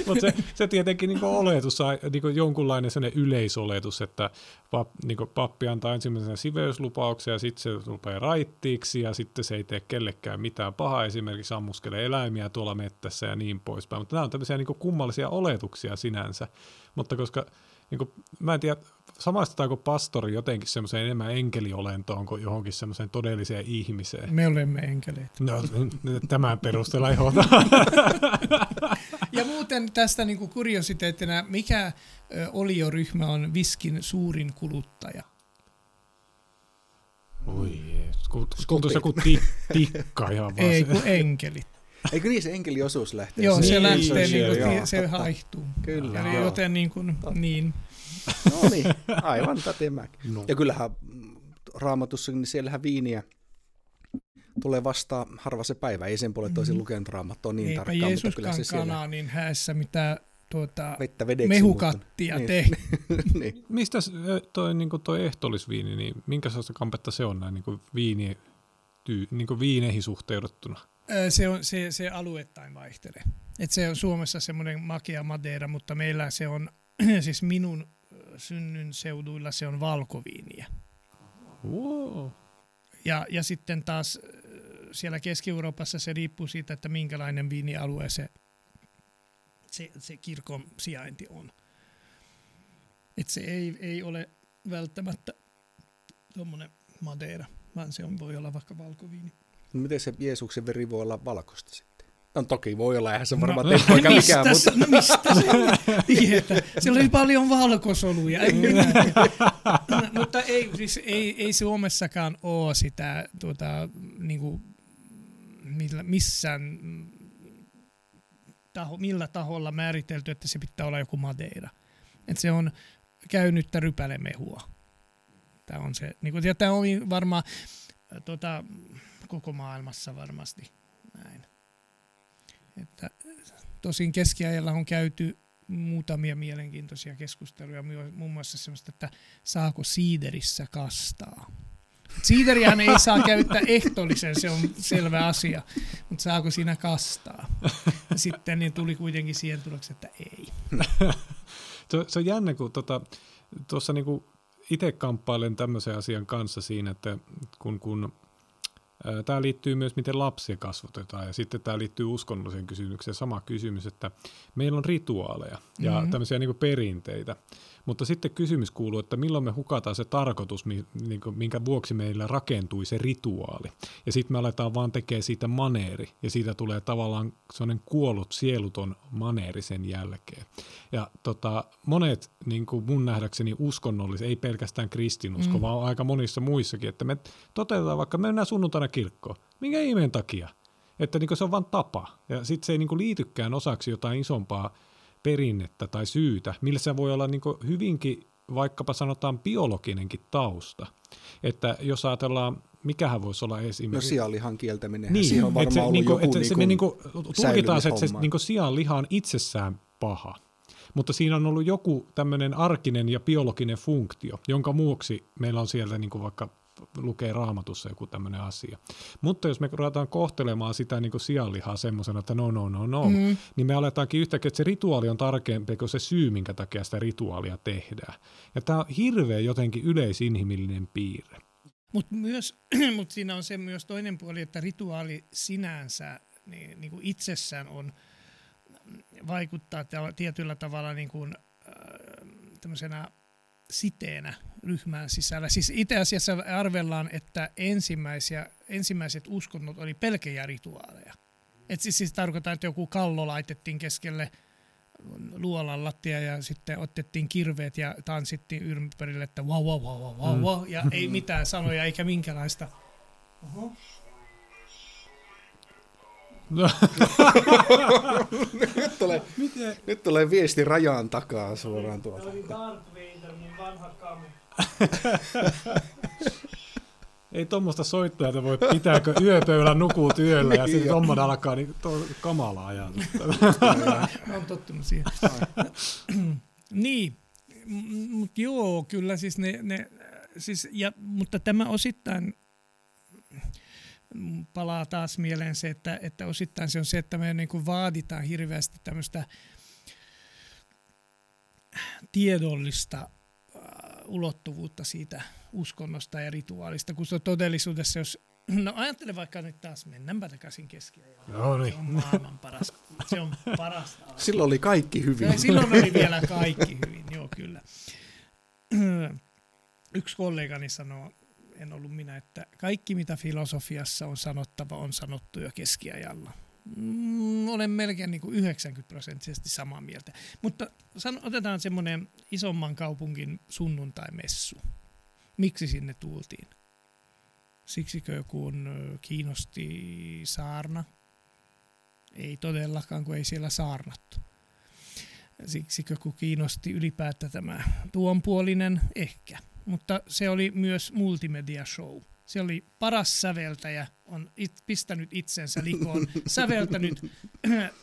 S1: Mutta se, se tietenkin niin oletus, niin kuin jonkunlainen sellainen yleisoletus, että pap, niin pappi antaa ensimmäisenä siveyslupauksia ja sitten se rupeaa raittiiksi ja sitten se ei tee kellekään mitään pahaa, esimerkiksi ammuskelee eläimiä tuolla mettässä ja niin poispäin. Mutta nämä on tämmöisiä niin kummallisia oletuksia sinänsä, mutta koska niin kuin, mä en tiedä, samaistetaanko pastori jotenkin semmoiseen enemmän enkeliolentoon kuin johonkin semmoiseen todelliseen ihmiseen?
S2: Me olemme enkeleitä.
S1: No, tämän perusteella ei
S2: Ja muuten tästä niin kuin kuriositeettina, mikä olioryhmä on viskin suurin kuluttaja?
S1: Oi jees, se kuin tikka ihan vaan.
S2: Ei, kun enkelit.
S3: Eikö niin se enkeliosuus lähtee?
S2: Joo, se niin, lähtee, niin, kuin, joo, se totta. haihtuu. Kyllä. Eli joo. joten niin kuin, niin.
S3: No niin, aivan tätemäkin. No. Ja kyllähän raamatussa, niin siellähän viiniä tulee vasta harva se päivä. Ei sen puolelle toisin mm. lukenut raamattua niin Eipä tarkkaan,
S2: Jeesuskaan
S3: mutta kyllä se
S2: siellä... niin häessä mitä tuota, Vettä vedeksi, mehukattia mutta... niin.
S1: niin. Mistä toi, niin toi ehtoollisviini, niin minkä sellaista kampetta se on näin niin viini, tyy, niin viineihin suhteutettuna?
S2: Se, on, se, se alueettain vaihtelee. Et se on Suomessa semmoinen makea madeira, mutta meillä se on, siis minun synnyn seuduilla se on valkoviiniä.
S1: Wow.
S2: Ja, ja sitten taas siellä Keski-Euroopassa se riippuu siitä, että minkälainen viinialue se, se, se kirkon sijainti on. Et se ei, ei ole välttämättä tuommoinen madeira, vaan se on, voi olla vaikka valkoviini.
S3: No miten se Jeesuksen veri voi olla valkoista sitten? No toki voi olla, eihän se varmaan no, tee mikään,
S2: mutta... No mistä se tietää? Siellä oli paljon valkosoluja. no, mutta ei, siis ei, ei Suomessakaan ole sitä tuota, niin kuin, millä, missään taho, millä taholla määritelty, että se pitää olla joku madeira. Et se on käynyttä rypälemehua. Tämä on se, niin kuin, ja tämä on varmaan tuota, koko maailmassa varmasti näin. Että, tosin keskiajalla on käyty muutamia mielenkiintoisia keskusteluja, muun muassa sellaista, että saako siiderissä kastaa. Siiderihän ei saa käyttää ehtoollisen, se on selvä asia, mutta saako siinä kastaa? Sitten niin tuli kuitenkin siihen tulokseen, että ei.
S1: se on jännä, kun tuota, tuossa niinku itse kamppailen tämmöisen asian kanssa siinä, että kun, kun Tämä liittyy myös, miten lapsia kasvatetaan ja sitten tämä liittyy uskonnolliseen kysymykseen. Sama kysymys, että meillä on rituaaleja ja mm-hmm. tämmöisiä niin perinteitä. Mutta sitten kysymys kuuluu, että milloin me hukataan se tarkoitus, niin minkä vuoksi meillä rakentui se rituaali. Ja sitten me aletaan vaan tekemään siitä maneeri, ja siitä tulee tavallaan sellainen kuollut sieluton maneeri sen jälkeen. Ja tota, monet niin kuin mun nähdäkseni uskonnolliset, ei pelkästään kristinusko, mm. vaan aika monissa muissakin, että me toteutetaan vaikka, mennään sunnuntaina kirkkoon. Minkä ihmeen takia? Että niin se on vain tapa. Ja sitten se ei niin liitykään osaksi jotain isompaa perinnettä tai syytä, millä se voi olla niin hyvinkin vaikkapa sanotaan biologinenkin tausta. Että jos ajatellaan, mikähän voisi olla esimerkiksi...
S3: No sianlihan kieltäminen,
S1: niin,
S3: siihen on varmaan
S1: se,
S3: ollut
S1: niinku,
S3: joku
S1: että se,
S3: niinku
S1: niinku, tulkitaan se, että se niinku sianliha on itsessään paha. Mutta siinä on ollut joku tämmöinen arkinen ja biologinen funktio, jonka muuksi meillä on sieltä niin kuin vaikka lukee raamatussa joku tämmöinen asia. Mutta jos me ruvetaan kohtelemaan sitä niin kuin sianlihaa semmoisena, että no, no, no, no, mm. niin me aletaankin yhtäkkiä, että se rituaali on tarkempi kuin se syy, minkä takia sitä rituaalia tehdään. Ja tämä on hirveän jotenkin yleisinhimillinen piirre.
S2: Mutta mut siinä on se myös toinen puoli, että rituaali sinänsä niin, niin kuin itsessään on vaikuttaa tietyllä tavalla niin kuin, äh, siteenä ryhmän sisällä. Siis itse asiassa arvellaan, että ensimmäisiä, ensimmäiset uskonnot oli pelkejä rituaaleja. Et siis, siis tarkoittaa, että joku kallo laitettiin keskelle luolan lattia ja sitten otettiin kirveet ja tanssittiin ympärille, että wow, wow, wow, wow, wow, wow, ja ei mitään sanoja eikä minkälaista. Oho.
S3: No. nyt, tulee, nyt tulee viesti rajan takaa suoraan tuolta. Se oli Darth Vader, mun vanha kamu.
S1: Ei tuommoista soittajaa voi pitääkö yöpöydän nukuu työllä ja sitten tuommoinen alkaa niin to, kamala ajatus.
S2: on tottunut siihen. niin, mutta joo, kyllä siis ne, ne siis, ja, mutta tämä osittain palaa taas mieleen se, että, että osittain se on se, että me niin vaaditaan hirveästi tämmöistä tiedollista ulottuvuutta siitä uskonnosta ja rituaalista, kun se on todellisuudessa, jos No ajattele vaikka nyt taas, mennäänpä takaisin keskiajalle.
S1: No niin.
S2: Se on maailman paras. Se on parasta.
S3: Silloin oli kaikki hyvin. Ja
S2: silloin oli vielä kaikki hyvin, joo kyllä. Yksi kollegani sanoo, en ollut minä, että kaikki mitä filosofiassa on sanottava on sanottu jo keskiajalla. Mm, olen melkein niin kuin 90 prosenttisesti samaa mieltä. Mutta san, otetaan semmoinen isomman kaupungin sunnuntai-messu. Miksi sinne tultiin? Siksikö kun kiinnosti saarna? Ei todellakaan, kun ei siellä saarnattu. Siksikö kun kiinnosti ylipäätään tämä tuonpuolinen? Ehkä. Mutta se oli myös multimedia show – se oli paras säveltäjä, on it, pistänyt itsensä likoon, säveltänyt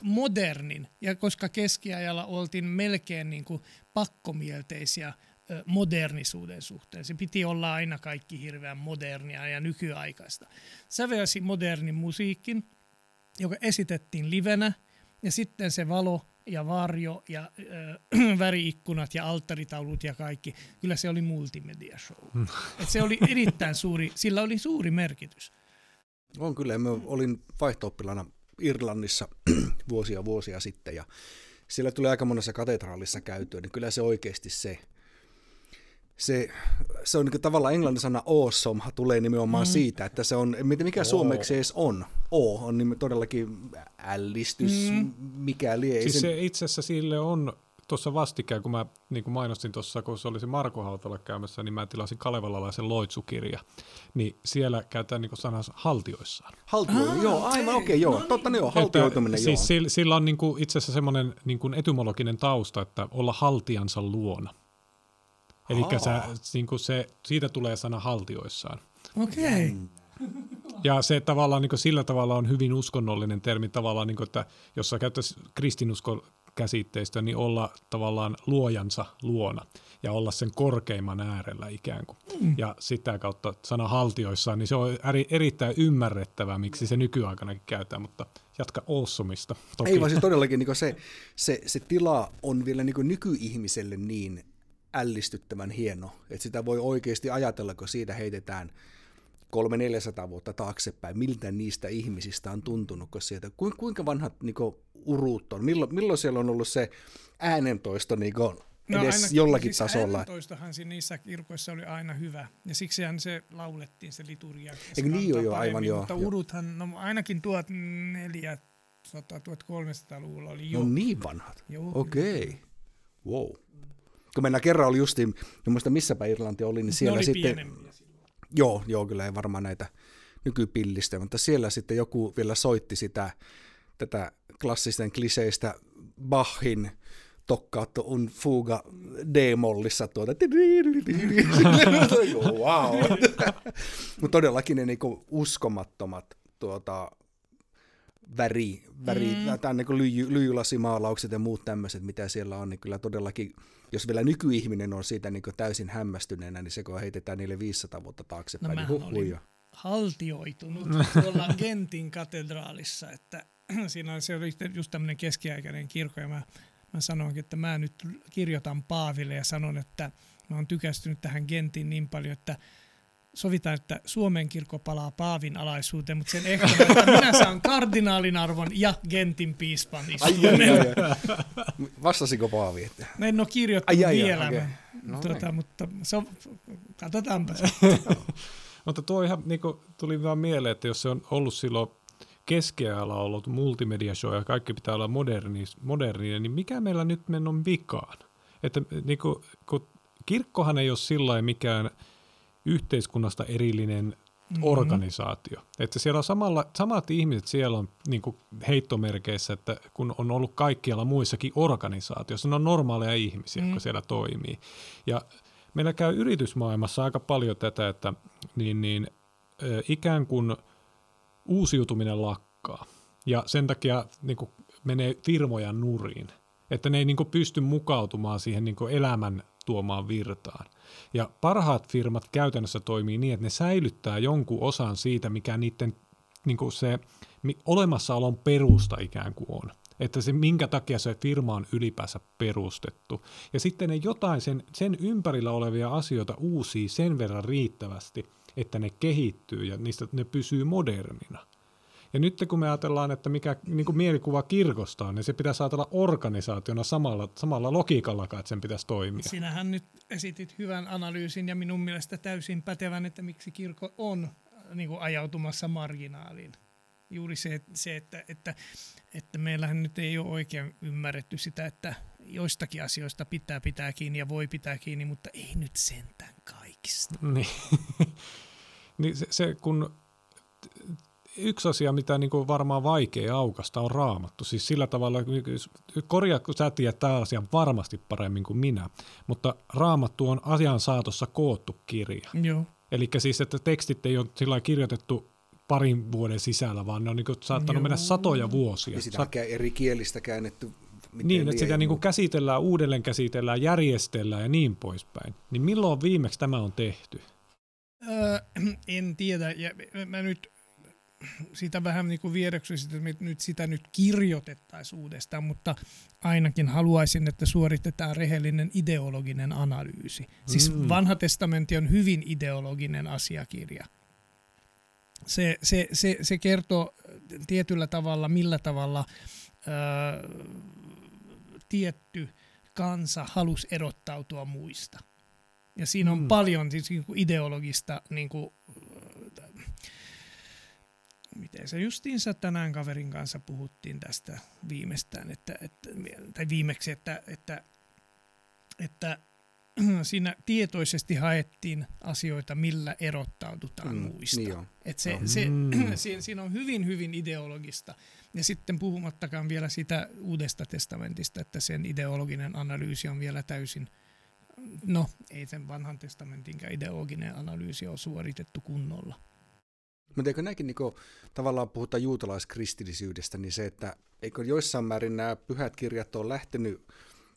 S2: modernin, ja koska keskiajalla oltiin melkein niin kuin pakkomielteisiä modernisuuden suhteen. Se piti olla aina kaikki hirveän modernia ja nykyaikaista. Sävelsi modernin musiikin, joka esitettiin livenä, ja sitten se valo ja varjo ja äh, väriikkunat ja alttaritaulut ja kaikki. Kyllä se oli multimedia show. Mm. Et se oli erittäin suuri, sillä oli suuri merkitys.
S3: On kyllä, mä olin vaihto Irlannissa vuosia vuosia sitten ja siellä tuli aika monessa katedraalissa käytyä, niin kyllä se oikeasti se se, se on niin tavallaan englannin sana awesome tulee nimenomaan mm. siitä, että se on, mikä oh. suomeksi edes on. O on niin todellakin ällistys, mm. mikä lie.
S1: Siis se itse asiassa sille on tuossa vastikään, kun mä niin kuin mainostin tuossa, kun se olisi Marko Hautala käymässä, niin mä tilasin Kalevalalaisen loitsukirja. Niin siellä käytetään niin sanas haltioissaan.
S3: Haltio, ah, joo, aivan okei, okay, joo. No niin. Totta ne on, haltioituminen,
S1: että, joo. Siis sillä on niin kuin itse asiassa semmoinen niin etymologinen tausta, että olla haltiansa luona. Eli niin se, siitä tulee sana haltioissaan.
S2: Okei. Okay.
S1: Ja se tavallaan niin sillä tavalla on hyvin uskonnollinen termi tavallaan, niin kuin, että jos sä käyttäisi kristinuskon käsitteistä, niin olla tavallaan luojansa luona ja olla sen korkeimman äärellä ikään kuin. Mm. Ja sitä kautta sana haltioissaan, niin se on eri, erittäin ymmärrettävää, miksi se nykyaikanakin käytetään, mutta jatka Ossumista.
S3: Toki. Ei vaan siis todellakin niin se, se, se tila on vielä niin nykyihmiselle niin ällistyttävän hieno, että sitä voi oikeasti ajatella, kun siitä heitetään 300-400 vuotta taaksepäin, miltä niistä ihmisistä on tuntunut, kun sieltä, kuinka vanhat niin kuin, uruut on, milloin, milloin siellä on ollut se äänentoisto niin kuin, no edes ainakin, jollakin
S2: siis
S3: tasolla.
S2: Äänentoistohan niissä kirkoissa oli aina hyvä, ja siksihän se laulettiin se liturgia.
S3: Eikö niin jo, jo aivan joo.
S2: Mutta uruthan, no ainakin 1400-1300-luvulla oli jo.
S3: No niin vanhat, okei, okay. wow kun mennään kerran oli justiin, en muista missäpä Irlanti oli, niin siellä
S2: ne oli
S3: sitten... Joo, joo, kyllä ei varmaan näitä, nykypillistä, mutta siellä sitten joku vielä soitti sitä, tätä klassisten kliseistä Bachin tokkaatto un fuga D-mollissa tuota. wow. Mutta todellakin ne niinku uskomattomat tuota, väri, väri mm. tai niin lyijy, lyijylasimaalaukset ja muut tämmöiset, mitä siellä on, niin kyllä todellakin, jos vielä nykyihminen on siitä niin täysin hämmästyneenä, niin se kun heitetään niille 500 vuotta taaksepäin, no, niin
S2: olin haltioitunut tuolla Gentin katedraalissa, että siinä oli, se oli just tämmöinen keskiaikainen kirkko, ja mä, mä sanoinkin, että mä nyt kirjoitan Paaville ja sanon, että mä oon tykästynyt tähän Gentiin niin paljon, että sovitaan, että Suomen kirkko palaa Paavin alaisuuteen, mutta sen ehkä, että minä saan kardinaalin arvon ja Gentin piispan istuimen.
S3: Vastasiko Paavi? Että...
S2: No en ole kirjoittanut ai, ai, vielä, okay. no, tuota, niin. mutta so, katsotaanpa
S1: Mutta tuo ihan niin kuin, tuli vaan mieleen, että jos se on ollut silloin keskiajalla ollut multimedia show ja kaikki pitää olla moderni, modernia, niin mikä meillä nyt on vikaan? Että niin kuin, kun kirkkohan ei ole sillä mikään – yhteiskunnasta erillinen mm-hmm. organisaatio. Että siellä on samalla, samat ihmiset siellä on niin kuin heittomerkeissä, että kun on ollut kaikkialla muissakin organisaatioissa, ne on normaaleja ihmisiä, mm. jotka siellä toimii. Ja meillä käy yritysmaailmassa aika paljon tätä, että niin, niin, ikään kuin uusiutuminen lakkaa. Ja sen takia niin kuin menee firmoja nuriin. Että ne ei niin kuin pysty mukautumaan siihen niin kuin elämän tuomaan virtaan. Ja parhaat firmat käytännössä toimii niin, että ne säilyttää jonkun osan siitä, mikä niiden niin kuin se olemassaolon perusta ikään kuin on. Että se, minkä takia se firma on ylipäänsä perustettu. Ja sitten ne jotain sen, sen ympärillä olevia asioita uusii sen verran riittävästi, että ne kehittyy ja niistä ne pysyy modernina. Ja nyt kun me ajatellaan, että mikä niin kuin mielikuva kirkosta on, niin se pitäisi ajatella organisaationa samalla, samalla logiikalla, että sen pitäisi toimia.
S2: Sinähän nyt esitit hyvän analyysin ja minun mielestä täysin pätevän, että miksi kirkko on niin kuin ajautumassa marginaaliin. Juuri se, se että, että, että meillähän nyt ei ole oikein ymmärretty sitä, että joistakin asioista pitää pitää kiinni ja voi pitää kiinni, mutta ei nyt sentään kaikista.
S1: Niin, niin se, se kun yksi asia, mitä niin kuin varmaan vaikea aukasta, on raamattu. Siis sillä tavalla, korjaa, kun sä tiedät tämä asia varmasti paremmin kuin minä, mutta raamattu on asian saatossa koottu kirja.
S2: Joo.
S1: Eli siis, että tekstit ei ole sillä kirjoitettu parin vuoden sisällä, vaan ne on niin kuin saattanut Joo. mennä satoja vuosia.
S3: Ja sitä on eri kielistä käännetty
S1: niin, että sitä niin kuin käsitellään, uudelleen käsitellään, järjestellään ja niin poispäin. Niin milloin viimeksi tämä on tehty?
S2: Öö, en tiedä. Ja mä nyt sitä vähän niin kuin viereksyisin, että me nyt sitä nyt kirjoitettaisiin uudestaan, mutta ainakin haluaisin, että suoritetaan rehellinen ideologinen analyysi. Siis mm. vanha testamentti on hyvin ideologinen asiakirja. Se, se, se, se kertoo tietyllä tavalla, millä tavalla ää, tietty kansa halusi erottautua muista. Ja siinä on mm. paljon siis, niin kuin ideologista niin kuin, miten se justiinsa tänään kaverin kanssa puhuttiin tästä viimeistään, että, että, tai viimeksi, että, että, että siinä tietoisesti haettiin asioita, millä erottaudutaan mm, muista. Niin Et se, no. se, mm. siinä, siinä on hyvin, hyvin ideologista. Ja sitten puhumattakaan vielä sitä uudesta testamentista, että sen ideologinen analyysi on vielä täysin, no ei sen vanhan testamentinkaan ideologinen analyysi ole suoritettu kunnolla.
S3: Mutta eikö näkin niin tavallaan puhutaan juutalaiskristillisyydestä, niin se, että eikö joissain määrin nämä pyhät kirjat ole lähtenyt,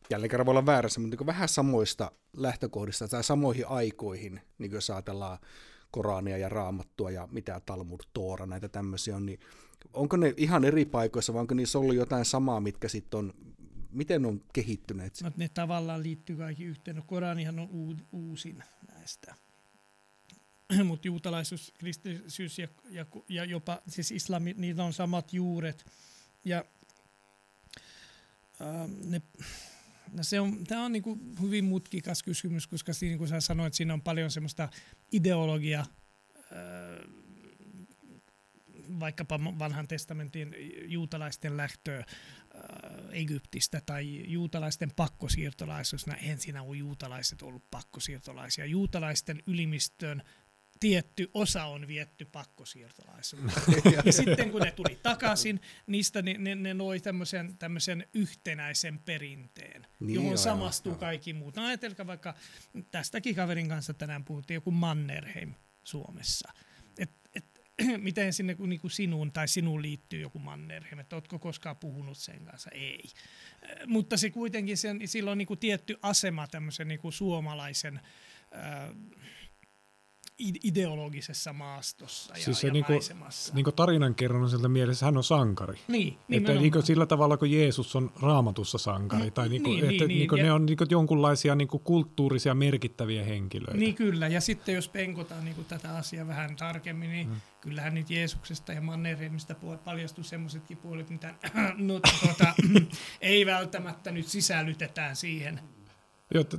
S3: jälleen kerran voi olla väärässä, mutta niin vähän samoista lähtökohdista tai samoihin aikoihin, niin jos ajatellaan Korania ja Raamattua ja mitä Talmud, Toora, näitä tämmöisiä on, niin onko ne ihan eri paikoissa vai onko niissä ollut jotain samaa, mitkä sitten on, miten on kehittyneet?
S2: No, ne tavallaan liittyy kaikki yhteen. No, Koranihan on uusin näistä mutta juutalaisuus, kristillisyys ja, ja, ja jopa siis islami, niillä on samat juuret. Ja äh, ne, no se on, tämä on niinku hyvin mutkikas kysymys, koska siinä, niin kuin sä sanoit, siinä on paljon semmoista ideologiaa, äh, vaikkapa vanhan testamentin juutalaisten lähtöä äh, Egyptistä tai juutalaisten pakkosiirtolaisuus. No, ensin on juutalaiset ollut pakkosiirtolaisia. Juutalaisten ylimistön tietty osa on vietty pakkosiirtolaisuuteen. ja sitten kun ne tuli takaisin, niistä ne, ne, ne loi tämmöisen, tämmöisen yhtenäisen perinteen, niin johon joo, samastuu joo. kaikki muut. No ajatelkaa vaikka, tästäkin kaverin kanssa tänään puhuttiin, joku Mannerheim Suomessa. Et, et, miten sinne niin kuin sinuun tai sinuun liittyy joku Mannerheim, että oletko koskaan puhunut sen kanssa? Ei. Mutta se kuitenkin, sen, sillä on niin kuin tietty asema tämmöisen niin kuin suomalaisen äh, ideologisessa maastossa ja, siis se ja niinku, maisemassa.
S1: Niinku tarinankerronnan sieltä mielessä hän on sankari.
S2: Niin,
S1: että niinku sillä tavalla, kun Jeesus on raamatussa sankari. Mm, tai niinku, niin, että niin, niinku niin, ne ja, on niinku jonkunlaisia niinku kulttuurisia merkittäviä henkilöitä.
S2: Niin kyllä, ja sitten jos penkotaan niinku tätä asiaa vähän tarkemmin, niin mm. kyllähän nyt Jeesuksesta ja Mannerheimista paljastuu semmoisetkin puolet, mitä no, tuota, ei välttämättä nyt sisällytetään siihen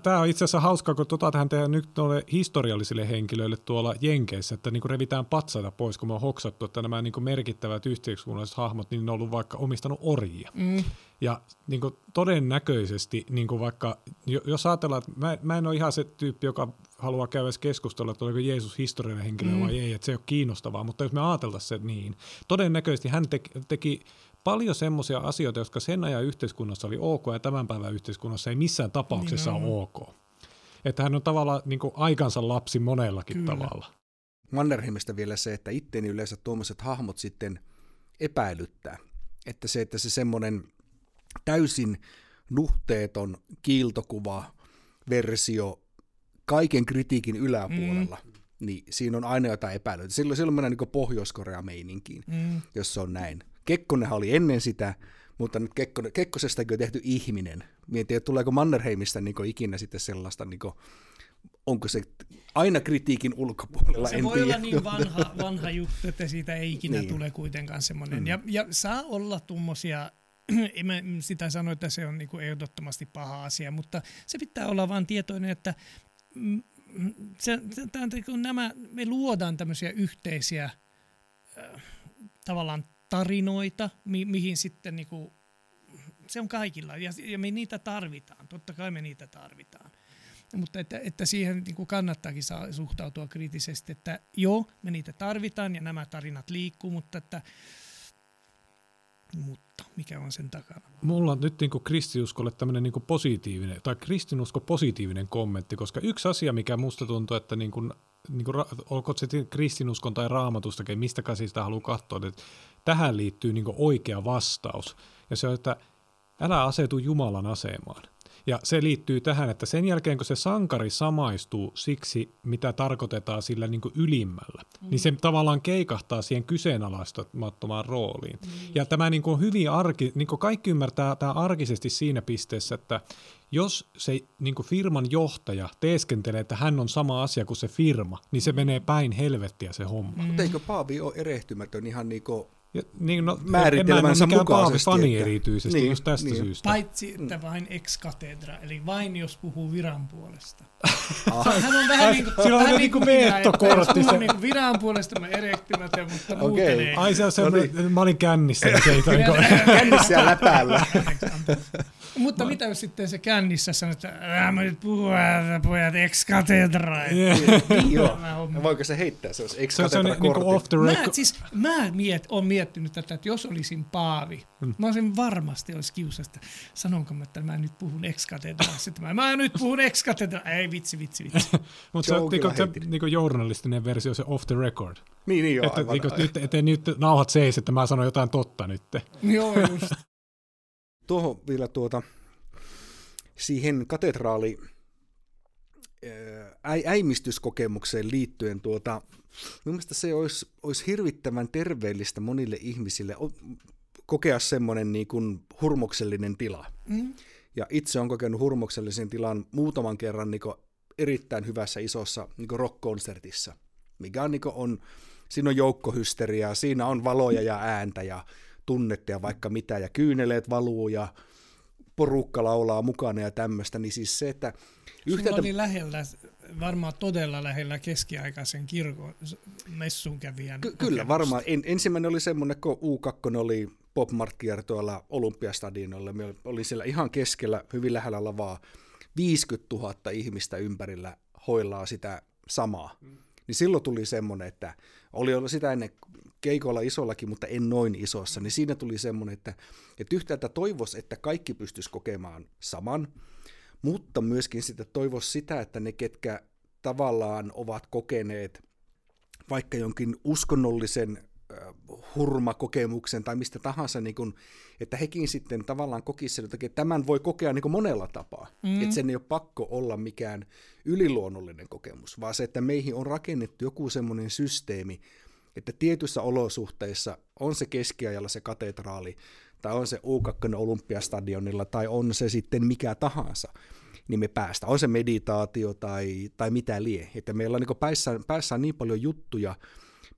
S1: Tämä on itse asiassa hauskaa, kun tota tähän tehdään nyt tuolle historiallisille henkilöille tuolla Jenkeissä, että niin revitään patsaita pois, kun me on hoksattu, että nämä niin merkittävät yhteiskunnalliset hahmot, niin ne on ollut vaikka omistanut orjia. Mm. Ja niin kuin todennäköisesti, niin kuin vaikka, jos ajatellaan, että mä, mä en ole ihan se tyyppi, joka haluaa käydä keskustelua, että oliko Jeesus historiallinen henkilö mm. vai ei, että se ei ole kiinnostavaa, mutta jos me ajateltaisiin se niin, todennäköisesti hän teki, teki paljon semmoisia asioita, jotka sen ajan yhteiskunnassa oli ok ja tämän päivän yhteiskunnassa ei missään tapauksessa niin ole ok. Että hän on tavallaan niin kuin aikansa lapsi monellakin Kyllä. tavalla.
S3: Mannerheimista vielä se, että itteeni yleensä tuommoiset hahmot sitten epäilyttää. Että se, että se semmoinen täysin nuhteeton kiiltokuva versio kaiken kritiikin yläpuolella, mm. niin siinä on aina jotain epäilyä. Silloin, silloin mennään niin Pohjois-Korea-meininkiin, mm. jos se on näin. Kekkonenhan oli ennen sitä, mutta nyt Kekkone, Kekkosestakin on tehty ihminen. Mietin, että tuleeko Mannerheimista niin ikinä sitten sellaista, niin kuin, onko se aina kritiikin ulkopuolella,
S2: Se
S3: en
S2: voi
S3: tiedä.
S2: olla niin vanha, vanha juttu, että siitä ei ikinä niin. tule kuitenkaan semmoinen. Mm. Ja, ja saa olla tuommoisia en mä sitä sano, että se on niinku ehdottomasti paha asia, mutta se pitää olla vain tietoinen, että se, se, tämän, kun nämä, me luodaan tämmöisiä yhteisiä äh, tavallaan tarinoita, mi- mihin sitten niinku, se on kaikilla ja, ja me niitä tarvitaan, totta kai me niitä tarvitaan. Mutta että, että siihen niin kuin kannattaakin saa suhtautua kriittisesti, että joo, me niitä tarvitaan ja nämä tarinat liikkuu, mutta että mutta mikä on sen takana?
S1: Mulla on nyt niin kuin kristiuskolle tämmöinen niin positiivinen, tai kristinusko positiivinen kommentti, koska yksi asia, mikä musta tuntuu, että niin kuin, niin kuin, olko se kristinuskon tai raamatustakin, mistä käsistä haluaa katsoa, että tähän liittyy niin oikea vastaus. Ja se on, että älä asetu Jumalan asemaan. Ja se liittyy tähän, että sen jälkeen kun se sankari samaistuu siksi, mitä tarkoitetaan sillä niin ylimmällä, mm. niin se tavallaan keikahtaa siihen kyseenalaistamattomaan rooliin. Mm. Ja tämä niin kuin hyvin arki, niin kuin kaikki ymmärtää tämä arkisesti siinä pisteessä, että jos se niin kuin firman johtaja teeskentelee, että hän on sama asia kuin se firma, niin se mm. menee päin helvettiä se homma.
S3: Mm. Mutta eikö Paavi ole erehtymätön ihan niin kuin
S1: ja, niin, no,
S3: määritelmänsä mukaisesti.
S1: fani että, erityisesti niin, just tästä niin. syystä.
S2: Paitsi, että vain ex katedra, eli vain jos puhuu viran puolesta. Ah. Hän on vähän niin kuin,
S1: Sillä on niin kuin meettokortti.
S2: Puhun niin viran puolesta mä erehtymätön, mutta okay. muuten ei.
S1: Ai se on se, no niin. mä olin kännissä. Se ei
S3: kännissä ja läpäällä.
S2: Mutta mitä jos sitten se kännissä sanoo, että mä nyt puhun pojat ex katedra.
S3: Niin, joo. Voiko se heittää, se olisi ex katedra
S1: niin off the record.
S2: Mä, siis, mä miet, on miettinyt tätä, että jos olisin Paavi, hmm. mä olisin varmasti olisi kiusasta. Sanonko mä, että mä nyt puhun ex katedra. Mä, mä nyt puhun ex katedra. Ei vitsi, vitsi, vitsi.
S1: Mutta se on niinku, se, niinku journalistinen versio, se off the record.
S3: Niin, niin joo.
S1: Että, aivan, niinku, nyt, ettei nyt nauhat seis, että mä sanon jotain totta nyt.
S2: Joo, just.
S3: Tuohon vielä tuota, siihen katedraali äimistyskokemukseen liittyen tuota, mielestäni se olisi, olisi hirvittävän terveellistä monille ihmisille kokea semmoinen niin kuin hurmoksellinen tila. Mm. Ja itse olen kokenut hurmoksellisen tilan muutaman kerran niin erittäin hyvässä isossa niin rock-konsertissa, mikä on, niin on, siinä on joukkohysteriaa, siinä on valoja ja ääntä ja tunnetta ja vaikka mitä, ja kyyneleet valuu ja porukka laulaa mukana ja tämmöistä, niin siis se, että...
S2: Yhtäältä... oli lähellä, varmaan todella lähellä keskiaikaisen kirkon messun kävijän.
S3: Ky- kyllä, varmaan. En, ensimmäinen oli semmoinen, kun U2 oli Pop Mart kiertoilla Olympiastadionilla. Me oli siellä ihan keskellä, hyvin lähellä lavaa. 50 000 ihmistä ympärillä hoilaa sitä samaa. Mm. Niin silloin tuli semmoinen, että oli ollut sitä ennen keikoilla isollakin, mutta en noin isossa, niin siinä tuli semmoinen, että, että yhtäältä toivos, että kaikki pystyisi kokemaan saman, mutta myöskin sitä toivos sitä, että ne, ketkä tavallaan ovat kokeneet vaikka jonkin uskonnollisen hurmakokemuksen tai mistä tahansa, niin kun, että hekin sitten tavallaan kokisivat, että tämän voi kokea niin monella tapaa. Mm. Että sen ei ole pakko olla mikään yliluonnollinen kokemus, vaan se, että meihin on rakennettu joku semmoinen systeemi, että tietyissä olosuhteissa on se keskiajalla se katedraali, tai on se U2 Olympiastadionilla, tai on se sitten mikä tahansa, niin me päästään. On se meditaatio tai, tai mitä lie. Että meillä on niin päässä, päässä niin paljon juttuja,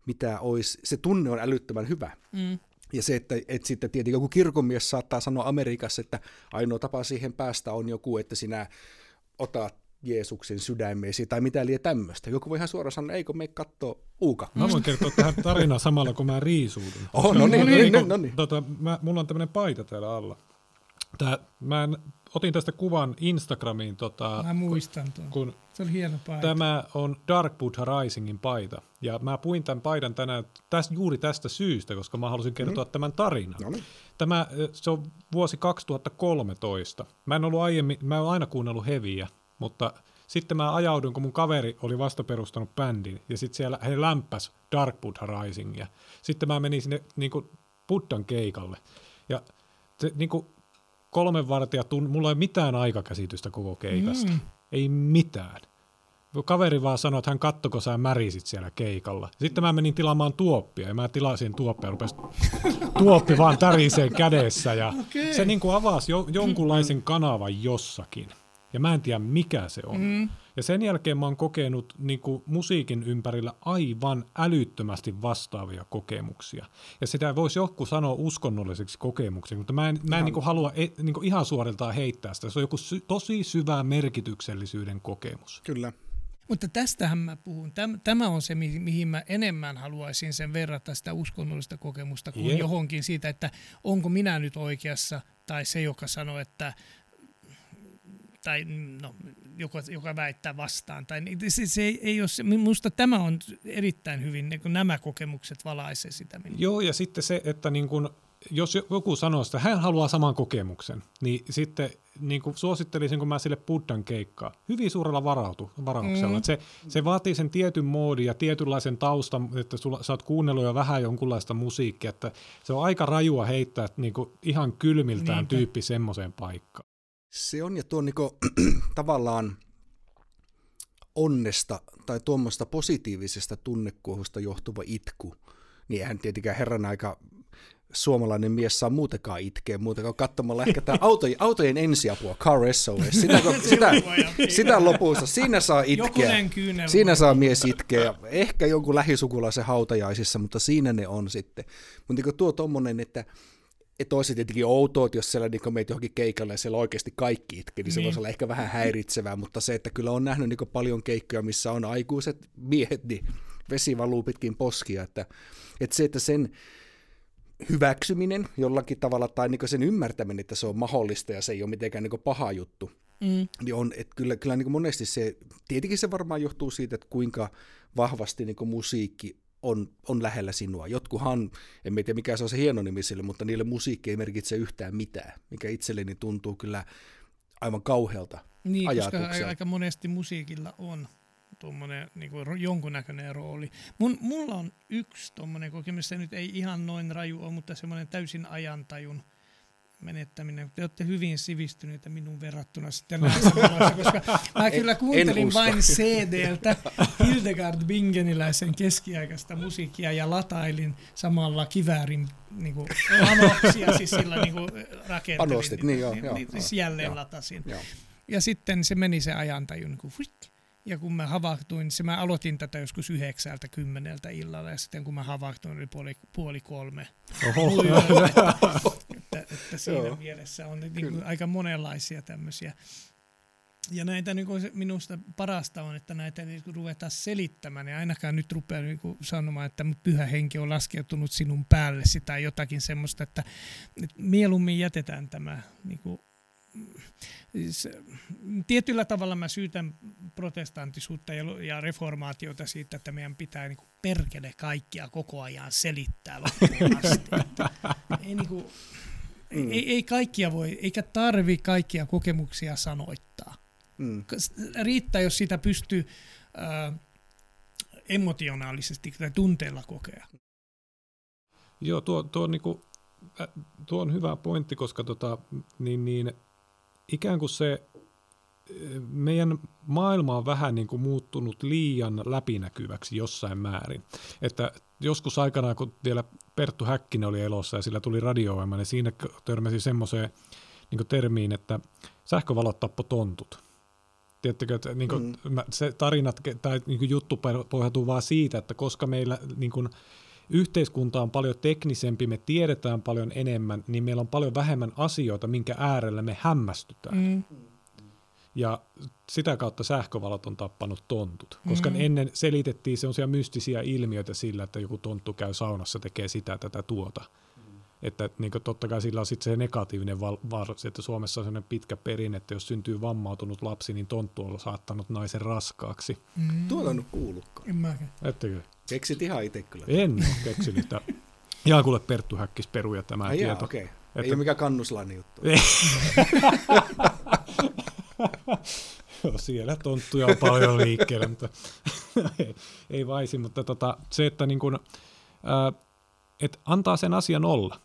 S3: mitä olisi, se tunne on älyttömän hyvä. Mm. Ja se, että, että sitten tietenkin joku kirkonmies saattaa sanoa Amerikassa, että ainoa tapa siihen päästä on joku, että sinä otat Jeesuksen sydämeesi tai mitä liian tämmöistä. Joku voi ihan suoraan sanoa, eikö me katsoa uuka.
S1: Mä voin kertoa tähän tarinaa samalla, kun mä riisuudun.
S3: Oh, no niin, no niin, no niin.
S1: Tota, mä, mulla on tämmöinen paita täällä alla. Tää, mä en, otin tästä kuvan Instagramiin. Tota,
S2: mä muistan tuon. Kun se oli hieno paita.
S1: Tämä on Dark Buddha Risingin paita. Ja mä puin tämän paidan tänään tästä, juuri tästä syystä, koska mä halusin kertoa mm. tämän tarinan. No niin. Tämä, se on vuosi 2013. Mä en ollut aiemmin, mä oon aina kuunnellut heviä, mutta sitten mä ajauduin, kun mun kaveri oli vasta perustanut bändin, ja sitten siellä he lämpäs Dark Buddha Risingia. Sitten mä menin sinne niin kuin Buddhan keikalle. Ja se, niin kuin kolmen vartija, tun- mulla ei mitään aikakäsitystä koko keikasta. Mm. Ei mitään. Kaveri vaan sanoi, että hän kattoko sä märisit siellä keikalla. Sitten mä menin tilaamaan tuoppia ja mä tilasin tuoppia, rupesi tuoppi vaan täriseen kädessä ja okay. se niin kuin avasi jo, jonkunlaisen kanavan jossakin. Ja mä en tiedä mikä se on. Mm. Ja sen jälkeen mä oon kokenut niin kuin musiikin ympärillä aivan älyttömästi vastaavia kokemuksia. Ja sitä voisi joku sanoa uskonnolliseksi kokemukseksi, mutta mä en, mä en niin kuin halua e, niin kuin ihan suoriltaan heittää sitä. Se on joku sy- tosi syvä merkityksellisyyden kokemus.
S3: Kyllä.
S2: Mutta tästähän mä puhun. Tämä on se, mihin mä enemmän haluaisin sen verrata sitä uskonnollista kokemusta kuin yeah. johonkin siitä, että onko minä nyt oikeassa tai se, joka sanoo, että tai no, joka, joka väittää vastaan. Tai, se, se ei, ei ole, minusta tämä on erittäin hyvin, niin kun nämä kokemukset valaisee sitä.
S1: Minusta. Joo, ja sitten se, että niin kun, jos joku sanoo että hän haluaa saman kokemuksen, niin sitten niin kuin suosittelisin, kun mä sille Buddhan keikkaa, hyvin suurella varautu, varauksella. Mm. Se, se vaatii sen tietyn moodin ja tietynlaisen taustan, että sulla, sä oot kuunnellut jo vähän jonkunlaista musiikkia, että se on aika rajua heittää niin kuin ihan kylmiltään Niinpä. tyyppi semmoiseen paikkaan.
S3: Se on, ja tuo niinku, tavallaan onnesta tai tuommoista positiivisesta tunnekuohusta johtuva itku, niin eihän tietenkään herran aika suomalainen mies saa muutenkaan itkeä, muutenkaan katsomalla ehkä tämä autojen, autojen ensiapua, Car SOS, sitä, sitä, sitä lopussa, siinä saa itkeä, siinä saa mies itkeä, ehkä jonkun lähisukulaisen hautajaisissa, mutta siinä ne on sitten. Mutta niin tuo tuommoinen, että että olisi tietenkin outoa, että jos siellä niin meitä johonkin keikalle ja siellä oikeasti kaikki itki, niin se niin. voisi olla ehkä vähän häiritsevää, mutta se, että kyllä on nähnyt niin paljon keikkoja, missä on aikuiset miehet, niin vesi valuu pitkin poskia, että, että se, että sen hyväksyminen jollakin tavalla tai niin sen ymmärtäminen, että se on mahdollista ja se ei ole mitenkään niin paha juttu, mm. niin on, että kyllä, kyllä niin monesti se, tietenkin se varmaan johtuu siitä, että kuinka vahvasti niin musiikki on, on lähellä sinua. Jotkuhan, en tiedä mikä se on se hieno nimi sille, mutta niille musiikki ei merkitse yhtään mitään, mikä itselleni tuntuu kyllä aivan kauhealta
S2: niin, ajatukselta. koska aika monesti musiikilla on tuommoinen niin jonkunnäköinen rooli. Mun, mulla on yksi tuommoinen kokemus, se nyt ei ihan noin raju ole, mutta semmoinen täysin ajantajun – menettäminen. Te olette hyvin sivistyneitä minun verrattuna sitten näissä koska mä kyllä kuuntelin vain CD-ltä Hildegard Bingeniläisen keskiaikaista musiikkia ja latailin samalla kiväärin niin kuin, anoksia, siis sillä niin kuin, rakentelin.
S3: Anostit, niin joo. joo,
S2: niin, siis jälleen joo, latasin. Joo. Ja sitten se meni se ajantaju niin kuin, ja kun mä havahtuin, se mä aloitin tätä joskus yhdeksältä kymmeneltä illalla, ja sitten kun mä havahtuin, oli puoli, puoli kolme. Oho. että, että siinä Joo. mielessä on niin kuin aika monenlaisia tämmöisiä. Ja näitä niin kuin minusta parasta on, että näitä niin kuin ruvetaan selittämään, ja ainakaan nyt rupeaa niin kuin sanomaan, että pyhä henki on laskeutunut sinun päällesi tai jotakin semmoista, että, että mieluummin jätetään tämä niin kuin siis, tietyllä tavalla mä syytän protestantisuutta ja, ja reformaatiota siitä, että meidän pitää niin kuin perkele kaikkia koko ajan selittää asti. ei, niin kuin, mm. ei, ei kaikkia voi, eikä tarvi kaikkia kokemuksia sanoittaa. Mm. Riittää, jos sitä pystyy äh, emotionaalisesti tai tunteella kokea.
S1: Joo, tuo, tuo, niin kuin, äh, tuo on hyvä pointti, koska tota, niin, niin, ikään kuin se meidän maailma on vähän niin kuin muuttunut liian läpinäkyväksi jossain määrin. Että joskus aikanaan, kun vielä Perttu Häkkinen oli elossa ja sillä tuli radio niin siinä törmäsi semmoiseen niin termiin, että sähkövalot tappo tontut. Tiedättekö, että niin kuin, mm. se tarinat tai niin juttu pohjautuu vaan siitä, että koska meillä niin kuin, yhteiskunta on paljon teknisempi, me tiedetään paljon enemmän, niin meillä on paljon vähemmän asioita, minkä äärellä me hämmästytään. Mm. Ja sitä kautta sähkövalot on tappanut tontut, koska mm. ennen selitettiin sellaisia mystisiä ilmiöitä sillä, että joku tonttu käy saunassa, tekee sitä, tätä, tuota. Mm. Että niin kuin, totta kai sillä on sitten se negatiivinen vaara, että Suomessa on sellainen pitkä perinne, että jos syntyy vammautunut lapsi, niin tonttu on saattanut naisen raskaaksi.
S3: Mm. Tuolla on kuullutkaan.
S2: En mäkään.
S1: Ettekö?
S3: Keksit ihan itse kyllä.
S1: En ole keksinyt. Ihan kuule Perttu Häkkis peruja tämä Ai tieto. Jaa,
S3: okay. Että... Ei ole mikään kannuslainen juttu.
S1: Joo, siellä tonttuja on paljon liikkeellä, mutta ei, ei vaisi. Mutta tota, se, että niin kun, ää, et antaa sen asian olla,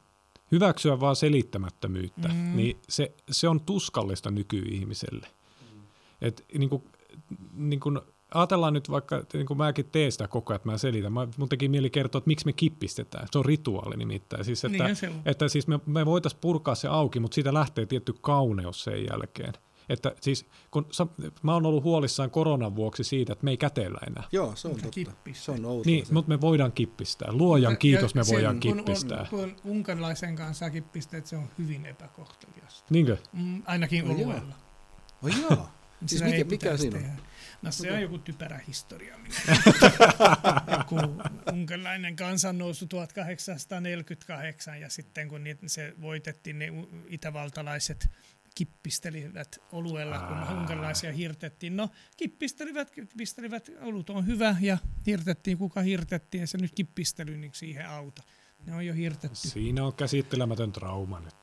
S1: hyväksyä vaan selittämättömyyttä, mm. niin se, se on tuskallista nykyihmiselle. Mm. Et, niin kun, niin kun, ajatellaan nyt vaikka, niin kuin mäkin teen sitä koko ajan, että mä selitän. Mä, mun teki mieli kertoa, että miksi me kippistetään. Se on rituaali nimittäin. Siis, että, niin että siis me, me voitaisiin purkaa se auki, mutta siitä lähtee tietty kauneus sen jälkeen. Että siis, kun mä oon ollut huolissaan koronan vuoksi siitä, että me ei käteellä enää.
S3: Joo, se on totta. Se on outoa.
S1: Niin, mutta me voidaan kippistää. Luojan kiitos, me voidaan kippistää.
S2: Kun, kun unkarilaisen kanssa kippisteet, se on hyvin epäkohteliasta.
S1: Niinkö?
S2: Mm, ainakin no, oluella.
S3: Oh, joo. siis mikä, mikä siinä on?
S2: No se okay. on joku typerä historia. kun unkarilainen kansannousu 1848 ja sitten kun se voitettiin ne itävaltalaiset kippistelivät oluella, kun unkarilaisia hirtettiin. No, kippistelivät, kippistelivät, olut on hyvä ja hirtettiin, kuka hirtettiin, ja se nyt kippistely niin siihen auta. Ne on jo hirtetty.
S1: Siinä on käsittelemätön trauma nyt.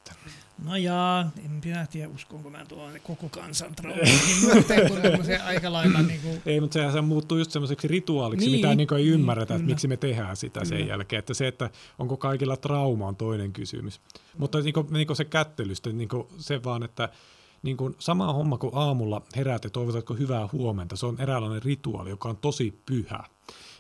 S2: No jaa, en minä tiedä, uskonko mä tuon koko kansan traumiin, se aika lailla niin kuin...
S1: Ei, mutta sehän se muuttuu just semmoiseksi rituaaliksi, niin, mitä niin ei niin, ymmärretä, että miksi me tehdään sitä kyllä. sen jälkeen. Että se, että onko kaikilla trauma on toinen kysymys. Mutta niin kuin, niin kuin se kättelystä, niin kuin se vaan, että niin kuin sama homma kuin aamulla heräät ja toivotatko hyvää huomenta, se on eräänlainen rituaali, joka on tosi pyhä.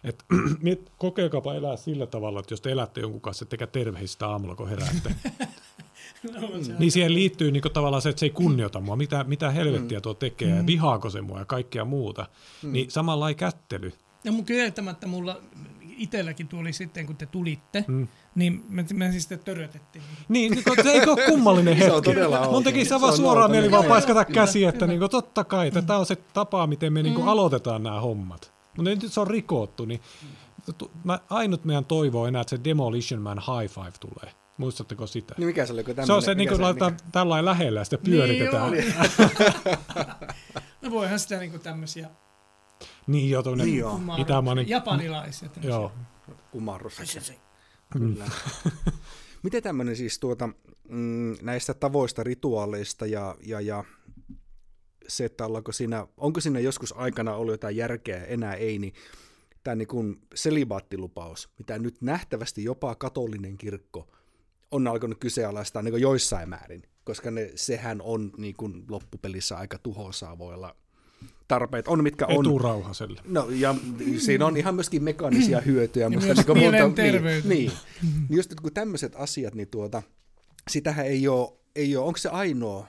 S1: Et, kokeilkaapa elää sillä tavalla, että jos te elätte jonkun kanssa, ettekä terveistä aamulla, kun heräätte. no, niin siihen liittyy niin tavallaan se, että se ei kunnioita mua, mitä, mitä helvettiä mm. tuo tekee, mm. vihaako se mua ja kaikkea muuta. Mm. Niin samalla ei kättely.
S2: Ja mun kieltämättä mulla itselläkin tuli sitten, kun te tulitte, mm. niin me, me siis sitten törötettiin.
S1: Niin, niin se ei ole kummallinen hetki. se on todella Mun teki se vaan suoraan mieli vaan paiskata käsi, että niin kuin, totta kai, mm. tämä on se tapa, miten me niin kuin, mm. aloitetaan nämä hommat. Mutta nyt se on rikottu, niin mä, ainut meidän toivoa enää, että se Demolition Man High Five tulee. Muistatteko sitä?
S3: Niin mikä se oli?
S1: Se on se, niin kuin laitetaan mikä... tällainen lähellä ja sitten pyöritetään. Niin,
S2: no voihan sitä niin kuin tämmöisiä
S1: niin jo, tuonne niin
S2: Itämaani. Japanilaiset.
S3: Joo. Kumarrus. Kyllä. Miten tämmöinen siis tuota, mm, näistä tavoista, rituaaleista ja, ja, ja se, että ollaanko siinä, onko siinä joskus aikana ollut jotain järkeä, enää ei, niin tämä niin kuin selibaattilupaus, mitä nyt nähtävästi jopa katolinen kirkko on alkanut kyseenalaistaa niin joissain määrin, koska ne, sehän on niin kuin loppupelissä aika tuhoisaa voi olla tarpeet on, mitkä on.
S1: Eturauhaselle.
S3: No, ja siinä on ihan myöskin mekaanisia hyötyjä.
S2: Ja myös niin monta, niin, niin,
S3: niin, just kun tämmöiset asiat, niin tuota, sitähän ei ole, ei ole, onko se ainoa,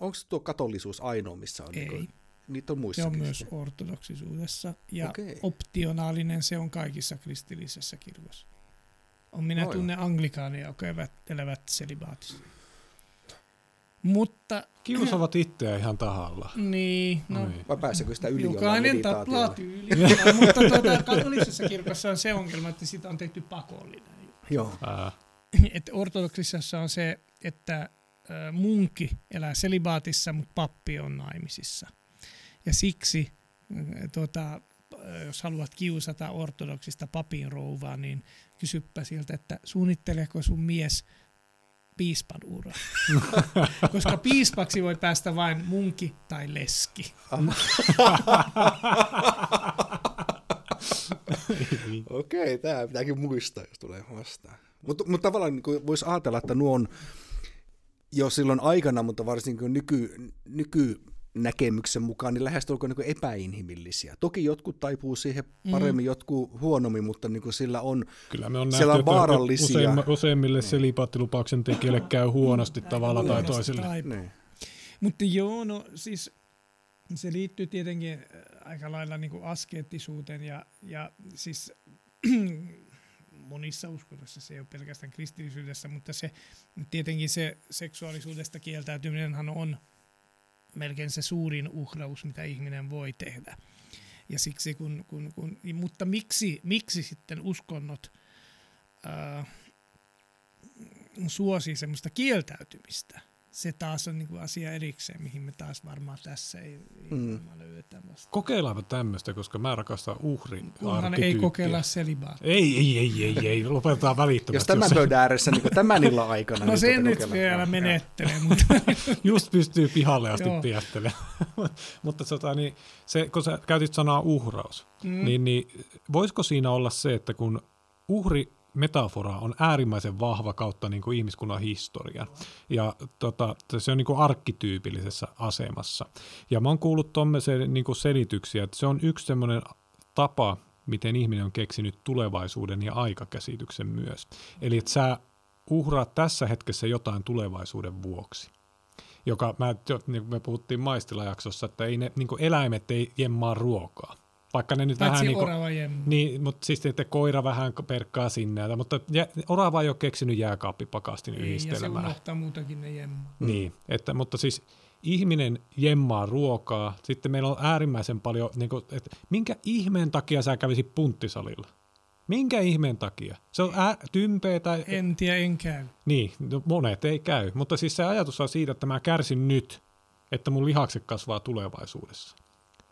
S3: onko tuo katolisuus ainoa, missä on?
S2: Ei.
S3: Niin niitä on muissa.
S2: Se on myös ortodoksisuudessa ja okay. optionaalinen se on kaikissa kristillisessä kirkossa. On minä no tunne anglikaaneja, jotka elävät selibaatissa. Mutta...
S1: Kiusaavat itseä ihan tahalla.
S2: Niin. No, niin.
S3: Vai pääsekö sitä yli
S2: Jokainen taplaa tyyli. mutta tuota, katolisessa kirkossa on se ongelma, että sitä on tehty pakollinen.
S3: Joo.
S2: Että ortodoksisessa on se, että munkki elää selibaatissa, mutta pappi on naimisissa. Ja siksi, tuota, jos haluat kiusata ortodoksista papin rouvaa, niin kysyppä siltä, että suunnitteleeko sun mies piispan ura. Koska piispaksi voi päästä vain munki tai leski.
S3: Okei, tämä pitääkin muistaa, jos tulee vastaan. Mutta mut tavallaan niin voisi ajatella, että nuo on jo silloin aikana, mutta varsinkin nyky, nyky näkemyksen mukaan niin lähestulkoon niin epäinhimillisiä. Toki jotkut taipuu siihen mm. paremmin, mm. jotkut huonommin, mutta niin kuin sillä on,
S1: Kyllä me on
S3: siellä
S1: nähty,
S3: on vaarallisia.
S1: Useimma, useimmille niin. selipaattilupauksen tekijöille käy huonosti Näin, tavalla tai toiselle. Niin.
S2: Mutta joo, no siis se liittyy tietenkin äh, aika lailla niin kuin askeettisuuteen ja, ja siis monissa uskonnoissa, se ei ole pelkästään kristillisyydessä, mutta se tietenkin se seksuaalisuudesta kieltäytyminenhan on melkein se suurin uhraus, mitä ihminen voi tehdä. Ja siksi kun, kun, kun, mutta miksi, miksi sitten uskonnot ää, suosii semmoista kieltäytymistä? Se taas on niin asia erikseen, mihin me taas varmaan tässä ei, ei mm. löydetä vasta.
S1: Kokeillaanpa tämmöistä, koska mä rakastan uhrin
S2: Kunhan ei kokeilla selibaat.
S1: Ei, ei, ei, ei, ei, lopetetaan välittömästi.
S3: Jos tämän pöydän ääressä niin tämän illan aikana.
S2: no niin sen nyt vielä menettelee. Mutta...
S1: Just pystyy pihalle asti piättelemään. mutta tota, niin, se, kun sä käytit sanaa uhraus, mm. niin, niin voisiko siinä olla se, että kun uhri metafora on äärimmäisen vahva kautta niin kuin ihmiskunnan historian. Ja tota, se on niin kuin arkkityypillisessä asemassa. Ja mä oon kuullut tuommoisen niin selityksiä, että se on yksi semmoinen tapa, miten ihminen on keksinyt tulevaisuuden ja aikakäsityksen myös. Eli että sä uhraat tässä hetkessä jotain tulevaisuuden vuoksi joka mä, niin me puhuttiin maistilajaksossa, että ei ne, niin eläimet ei jemmaa ruokaa. Vaikka ne nyt
S2: Paitsi
S1: vähän
S2: niin kuin,
S1: niin, mutta siis että koira vähän perkkaa sinne, mutta jä, orava ei ole keksinyt jääkaappipakastin yhdistelmää.
S2: Ja se unohtaa muutakin ne jemmaa.
S1: Niin, että, mutta siis ihminen jemmaa ruokaa, sitten meillä on äärimmäisen paljon, niin kuin, että minkä ihmeen takia sä kävisit punttisalilla? Minkä ihmeen takia? Se on ää, tympeä tai...
S2: En tiedä, en käy.
S1: Niin, no monet ei käy, mutta siis se ajatus on siitä, että mä kärsin nyt, että mun lihakset kasvaa tulevaisuudessa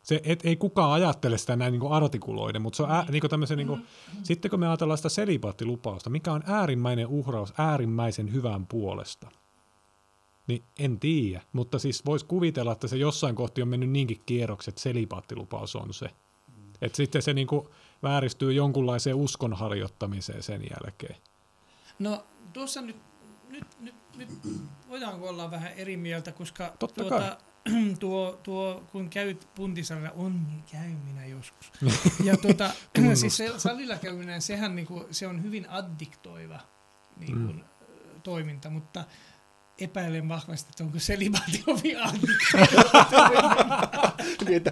S1: se, et, ei kukaan ajattele sitä näin niin artikuloiden, mutta se on ää, niin tämmöisen, niin kuin, mm-hmm. sitten kun me ajatellaan sitä selibaattilupausta, mikä on äärimmäinen uhraus äärimmäisen hyvän puolesta, niin en tiedä, mutta siis voisi kuvitella, että se jossain kohti on mennyt niinkin kierrokset, että selibaattilupaus on se. Mm. Että sitten se niin kuin vääristyy jonkunlaiseen uskon harjoittamiseen sen jälkeen.
S2: No tuossa nyt, nyt, nyt, nyt voidaanko olla vähän eri mieltä, koska
S1: Totta tuota, kai
S2: tuo, tuo, kun käyt puntisalilla, on niin käy minä joskus. ja tuota, siis se salilla käyminen, sehän niinku, se on hyvin addiktoiva niinku, mm. toiminta, mutta epäilen vahvasti, että onko selibaatti ovi addiktoiva.
S3: niin,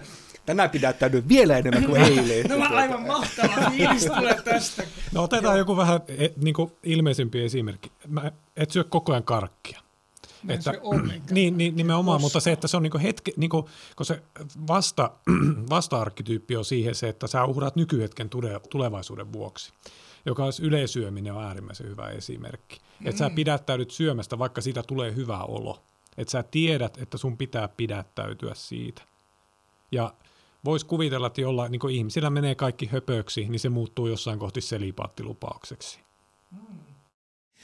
S3: tänään pidättäydy vielä enemmän kuin eilen.
S2: no aivan mahtava fiilis tulee tästä.
S1: No otetaan joku vähän e, niin kuin ilmeisempi esimerkki. Mä et syö koko ajan karkkia.
S2: Mä että,
S1: niin, niin, nimenomaan, mutta se, että se on niin hetki, niin kuin, kun se vasta, vasta-arkkityyppi on siihen se, että sä uhraat nykyhetken tulevaisuuden vuoksi, joka olisi yleisyöminen on äärimmäisen hyvä esimerkki. Mm. Että sä pidättäydyt syömästä, vaikka siitä tulee hyvä olo. Että sä tiedät, että sun pitää pidättäytyä siitä. Ja voisi kuvitella, että jolla niin ihmisillä menee kaikki höpöksi, niin se muuttuu jossain kohti selipaattilupaukseksi. Mm.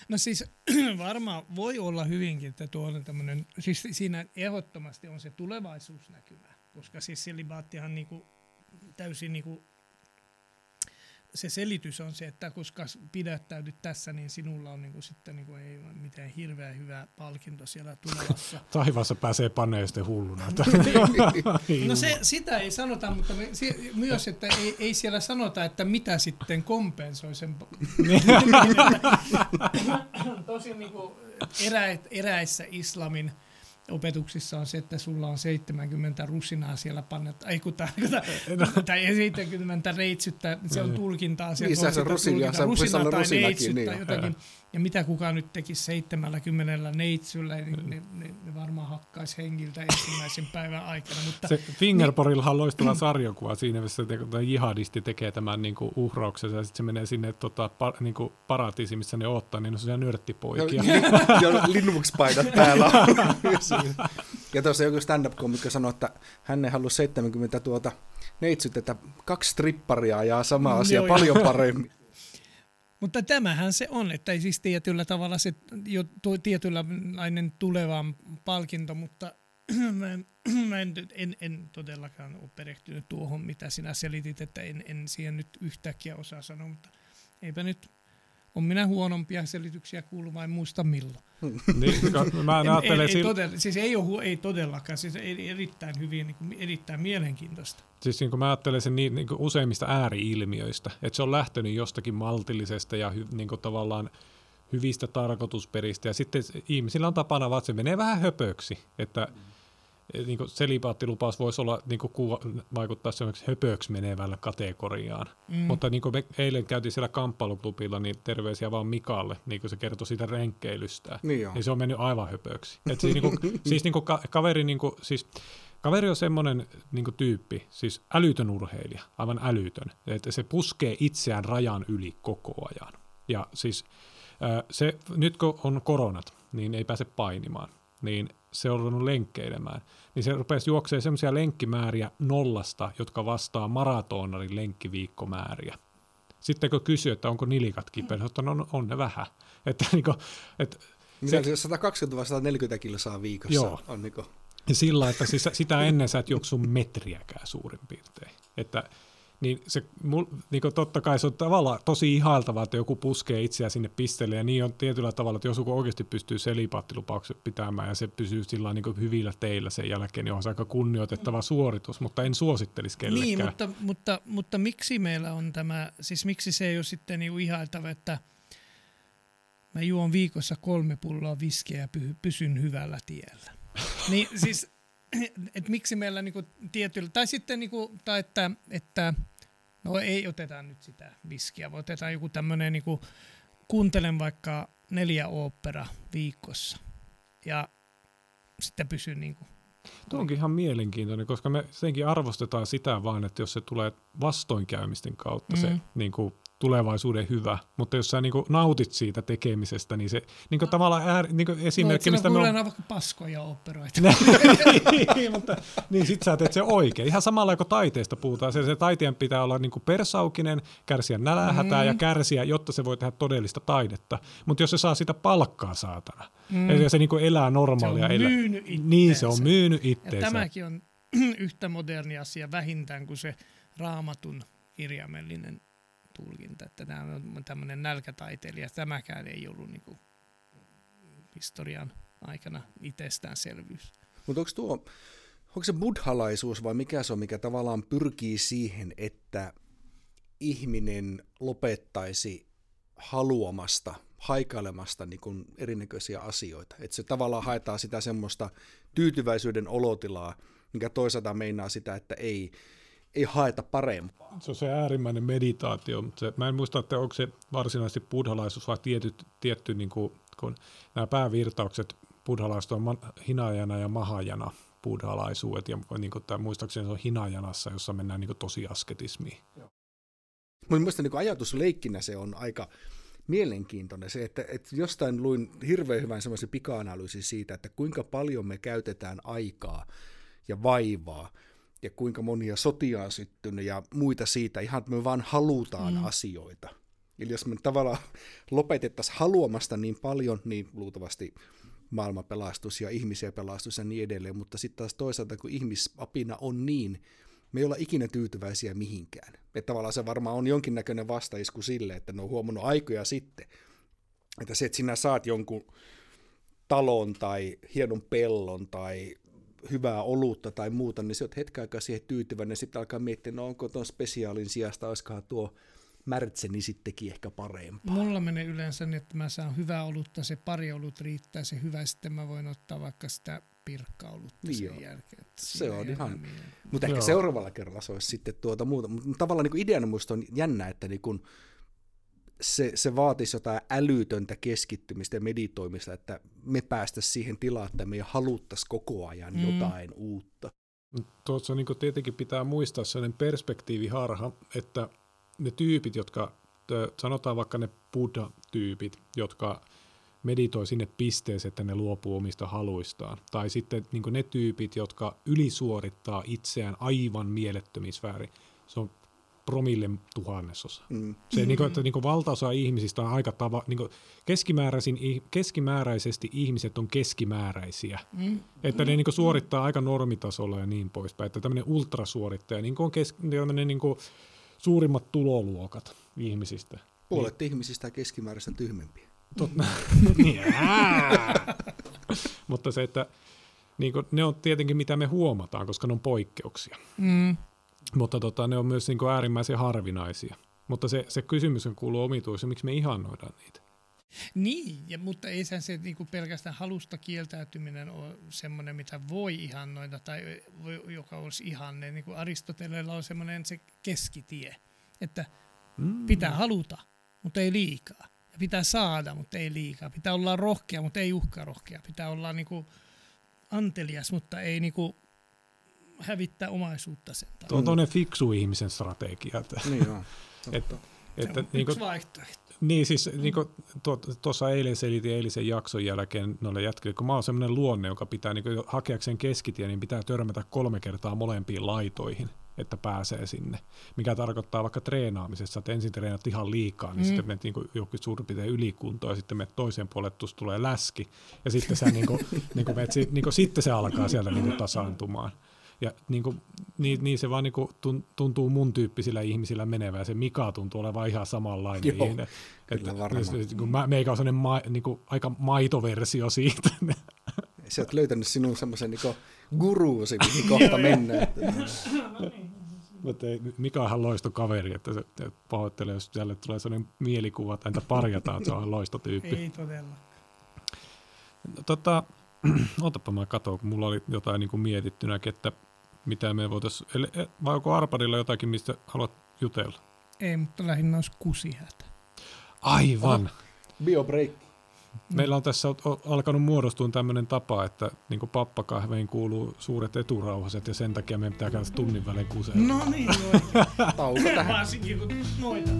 S2: No siis varmaan voi olla hyvinkin, että tuo on tämmöinen, siis siinä ehdottomasti on se tulevaisuusnäkymä, koska siis selibaattihan niinku täysin niinku se selitys on se, että koska pidättäydyt tässä, niin sinulla on niinku sitten niinku ei mitään hirveän hyvä palkinto siellä tulevassa.
S1: Taivaassa pääsee paneeste hulluna.
S2: no se, sitä ei sanota, mutta me, se, myös, että ei, ei siellä sanota, että mitä sitten kompensoi sen. Tosin niinku erä, eräissä islamin opetuksissa on se, että sulla on 70 rusinaa siellä pannetta, ei kun no. tai 70 reitsyttä, se on niin. tulkintaa.
S3: Niin, se on rusinia,
S2: rusinaa tai neitsyttä, niin, jotakin. Ja mitä kukaan nyt tekisi 70 neitsyllä, niin mm. ne, ne, ne varmaan hakkaisi hengiltä ensimmäisen päivän aikana. Mutta,
S1: se Fingerporillahan on loistava sarjakuva siinä, missä te, jihadisti tekee tämän niin kuin uhrauksen ja sitten se menee sinne tota, par, niin kuin paratiisiin, missä ne ottaa, niin on nörttipoikia.
S3: Ja linnuksipaidat päällä. ja tuossa joku stand-up-komikko sanoi, että hän ei halua 70 tuota neitsyt, että kaksi stripparia ja sama asia Joo, paljon paremmin.
S2: Mutta tämähän se on, että ei siis tietyllä tavalla se jo tietynlainen tuleva palkinto, mutta mä, en, mä en, en, en todellakaan ole perehtynyt tuohon, mitä sinä selitit, että en, en siihen nyt yhtäkkiä osaa sanoa, mutta eipä nyt on minä huonompia selityksiä kuullut vai muista milloin.
S1: niin, mä en, en,
S2: ei, ei, todella, siis ei, ole, ei todellakaan, siis erittäin hyvin, niin kuin, erittäin mielenkiintoista.
S1: Siis niin kuin mä ajattelen sen niin, niin kuin useimmista ääriilmiöistä, että se on lähtenyt jostakin maltillisesta ja hy, niin kuin tavallaan hyvistä tarkoitusperistä, ja sitten ihmisillä on tapana vaan, että se menee vähän höpöksi, että mm niin kuin selibaattilupaus voisi olla, niin kuin kuva, vaikuttaa semmoiksi höpöksi menevällä kategoriaan. Mm. Mutta niin kuin me eilen käytiin siellä kamppailuklubilla, niin terveisiä vaan Mikalle, niin kuin se kertoi siitä renkkeilystä. Niin, niin se on mennyt aivan höpöksi. Et siis niin kuin, siis niin kuin ka- kaveri, niin kuin, siis Kaveri on semmoinen niin tyyppi, siis älytön urheilija, aivan älytön, että se puskee itseään rajan yli koko ajan. Ja siis se, nyt kun on koronat, niin ei pääse painimaan niin se on ruvennut lenkkeilemään, niin se rupesi juoksemaan semmoisia lenkkimääriä nollasta, jotka vastaa maratonarin lenkkiviikkomääriä. Sitten kun kysyy, että onko nilikat kipeä, että no, no, on ne vähän. Että, niin kuin, että
S3: se, se 120 vai 140 kilsaa viikossa joo. on niin kuin...
S1: Ja sillä, että siis sitä ennen sä et juoksu metriäkään suurin piirtein. Että niin se, mul, niin totta kai se on tavallaan tosi ihailtavaa, että joku puskee itseään sinne pisteelle, ja niin on tietyllä tavalla, että jos joku oikeasti pystyy selipaattilupaukset pitämään, ja se pysyy sillä niin hyvillä teillä sen jälkeen, niin on se aika kunnioitettava suoritus, mutta en suosittelisi kellekään.
S2: Niin, mutta, mutta, mutta miksi meillä on tämä, siis miksi se ei ole sitten niin ihailtava, että mä juon viikossa kolme pulloa viskiä ja pysyn hyvällä tiellä. niin siis että miksi meillä niinku tietyllä, tai sitten niinku, tai että, että no ei oteta nyt sitä viskiä, vaan otetaan joku tämmöinen, niinku, kuuntelen vaikka neljä opera viikossa ja sitten pysyn niinku
S1: Tuo onkin ihan mielenkiintoinen, koska me senkin arvostetaan sitä vaan, että jos se tulee vastoinkäymisten kautta mm. se niin kuin, tulevaisuuden hyvä, mutta jos sä niin nautit siitä tekemisestä, niin se niin kuin, tavallaan ääri, niin kuin esimerkki,
S2: no, mistä me on... vaikka paskoja operoita.
S1: niin, mutta niin sit sä teet se oikein. Ihan samalla kuin taiteesta puhutaan, se, se taiteen pitää olla niin kuin persaukinen, kärsiä nälähätää mm. ja kärsiä, jotta se voi tehdä todellista taidetta. Mutta jos se saa sitä palkkaa saatana, mm. ja se niin kuin elää normaalia
S2: elämää.
S1: Niin se on myynyt itteensä.
S2: Ja tämäkin on yhtä moderni asia vähintään kuin se raamatun kirjaimellinen tulkinta, että tämä on tämmöinen nälkätaiteilija. Tämäkään ei ollut niin kuin historian aikana itsestäänselvyys.
S3: Mutta onko tuo, onko se buddhalaisuus vai mikä se on, mikä tavallaan pyrkii siihen, että ihminen lopettaisi haluamasta, haikailemasta niin kuin erinäköisiä asioita. Että se tavallaan haetaan sitä semmoista tyytyväisyyden olotilaa, mikä toisaalta meinaa sitä, että ei, ei haeta parempaa.
S1: Se on se äärimmäinen meditaatio, mutta se, mä en muista, että onko se varsinaisesti buddhalaisuus vai tietty, tietty niin kuin, kun nämä päävirtaukset buddhalaiset on hinajana ja mahajana buddhalaisuudet, ja niin kuin, tämä, muistaakseni se on hinajanassa, jossa mennään niin kuin, tosi asketismiin.
S3: Mun mielestä niin ajatusleikkinä se on aika mielenkiintoinen se, että, että jostain luin hirveän hyvän semmoisen pika-analyysin siitä, että kuinka paljon me käytetään aikaa ja vaivaa ja kuinka monia sotia on syttynyt ja muita siitä, ihan että me vaan halutaan mm. asioita. Eli jos me tavallaan lopetettaisiin haluamasta niin paljon, niin luultavasti maailma pelastus ja ihmisiä pelastus ja niin edelleen, mutta sitten taas toisaalta, kun ihmisapina on niin, me ei olla ikinä tyytyväisiä mihinkään. Että tavallaan se varmaan on jonkinnäköinen vastaisku sille, että ne on huomannut aikoja sitten, että se, että sinä saat jonkun talon tai hienon pellon tai hyvää olutta tai muuta, niin se on hetken aikaa siihen tyytyväinen, ja sitten alkaa miettiä, no onko tuon spesiaalin sijasta, olisikohan tuo märtseni sittenkin ehkä parempaa.
S2: Mulla menee yleensä niin, että mä saan hyvää olutta, se pari olut riittää, se hyvä, sitten mä voin ottaa vaikka sitä pirkkaolutta niin sen joo. jälkeen. Että
S3: se on ihan, mutta ehkä seuraavalla kerralla se olisi sitten tuota muuta. Mutta tavallaan niin ideana muista on jännä, että niin kun se, se vaatisi jotain älytöntä keskittymistä ja meditoimista, että me päästä siihen tilaan, että me haluttaisiin koko ajan mm. jotain uutta.
S1: Tuossa niin tietenkin pitää muistaa sellainen perspektiiviharha, että ne tyypit, jotka, sanotaan vaikka ne Buddha-tyypit, jotka meditoi sinne pisteeseen, että ne luopuu omista haluistaan. Tai sitten niin ne tyypit, jotka ylisuorittaa itseään aivan mielettömissä Se on promille tuhannesosa. Mm. Se, mm. niin kuin, että niin kuin valtaosa ihmisistä on aika tava, niin kuin keskimääräisin, keskimääräisesti ihmiset on keskimääräisiä. Mm. Että ne niin kuin, suorittaa aika normitasolla ja niin poispäin. Että tämmöinen ultrasuorittaja niin kuin on kes, niin kuin, suurimmat tuloluokat ihmisistä.
S3: Puolet niin. ihmisistä on keskimääräistä tyhmempiä.
S1: Totta. Niin, Mutta se, että niin kuin, ne on tietenkin mitä me huomataan, koska ne on poikkeuksia. Mm. Mutta tota, ne on myös niin kuin äärimmäisen harvinaisia. Mutta se, se kysymys on kuuluu omituisen, miksi me ihannoidaan niitä.
S2: Niin, ja, mutta ei se niin kuin pelkästään halusta kieltäytyminen ole semmoinen, mitä voi ihannoida tai joka olisi ihanne. Niin kuin Aristoteleella on semmoinen se keskitie, että mm. pitää haluta, mutta ei liikaa. Ja pitää saada, mutta ei liikaa. Pitää olla rohkea, mutta ei uhka rohkea. Pitää olla niin kuin antelias, mutta ei niin kuin hävittää omaisuutta sen
S1: Tuo on tuonne fiksu ihmisen strategia. Että,
S3: niin on.
S1: että,
S2: että, niin kuin, vaihtoehto.
S1: Niin siis niin tuossa eilen selitin eilisen jakson jälkeen noille jätkille, kun mä oon semmoinen luonne, joka pitää niin hakeakseen keskitien, niin pitää törmätä kolme kertaa molempiin laitoihin että pääsee sinne. Mikä tarkoittaa vaikka treenaamisessa, että ensin treenat ihan liikaa, niin mm. sitten menet niin jokin suurin piirtein ylikuntoon, ja sitten menet toiseen puolelle, tuossa tulee läski, ja sitten, sä, niin kuin, niin kuin menet, niin kuin, sitten se alkaa sieltä niin kuin tasaantumaan. Ja niin, kuin, niin, niin se vaan niin kuin tuntuu mun tyyppisillä ihmisillä menevää. Se Mika tuntuu olevan ihan samanlainen.
S3: Joo, ihminen. kyllä että, varmaan.
S1: Niin kuin meikä on ma, niin kuin, aika maitoversio siitä.
S3: Sä oot löytänyt sinun semmoisen niin guruusi, mihin kohta mennään.
S1: Mutta Mika on ihan loisto kaveri, että se pahoittelee, jos jälleen tulee sellainen mielikuva, että häntä parjataan, että se on ihan loisto tyyppi.
S2: Ei todella.
S1: Tota, otapa mä katsoin, kun mulla oli jotain niin kuin mietittynäkin, että mitä me voitaisiin, e, vai onko Arpadilla jotakin, mistä haluat jutella?
S2: Ei, mutta lähinnä olisi kusihätä.
S1: Aivan.
S3: Biobreak.
S1: Meillä on tässä alkanut muodostua tämmöinen tapa, että niin pappakahveihin kuuluu suuret eturauhaset ja sen takia meidän pitää käydä tunnin välein kuseen.
S2: No niin,
S3: Tauko tähän.
S2: Varsinkin kun noita.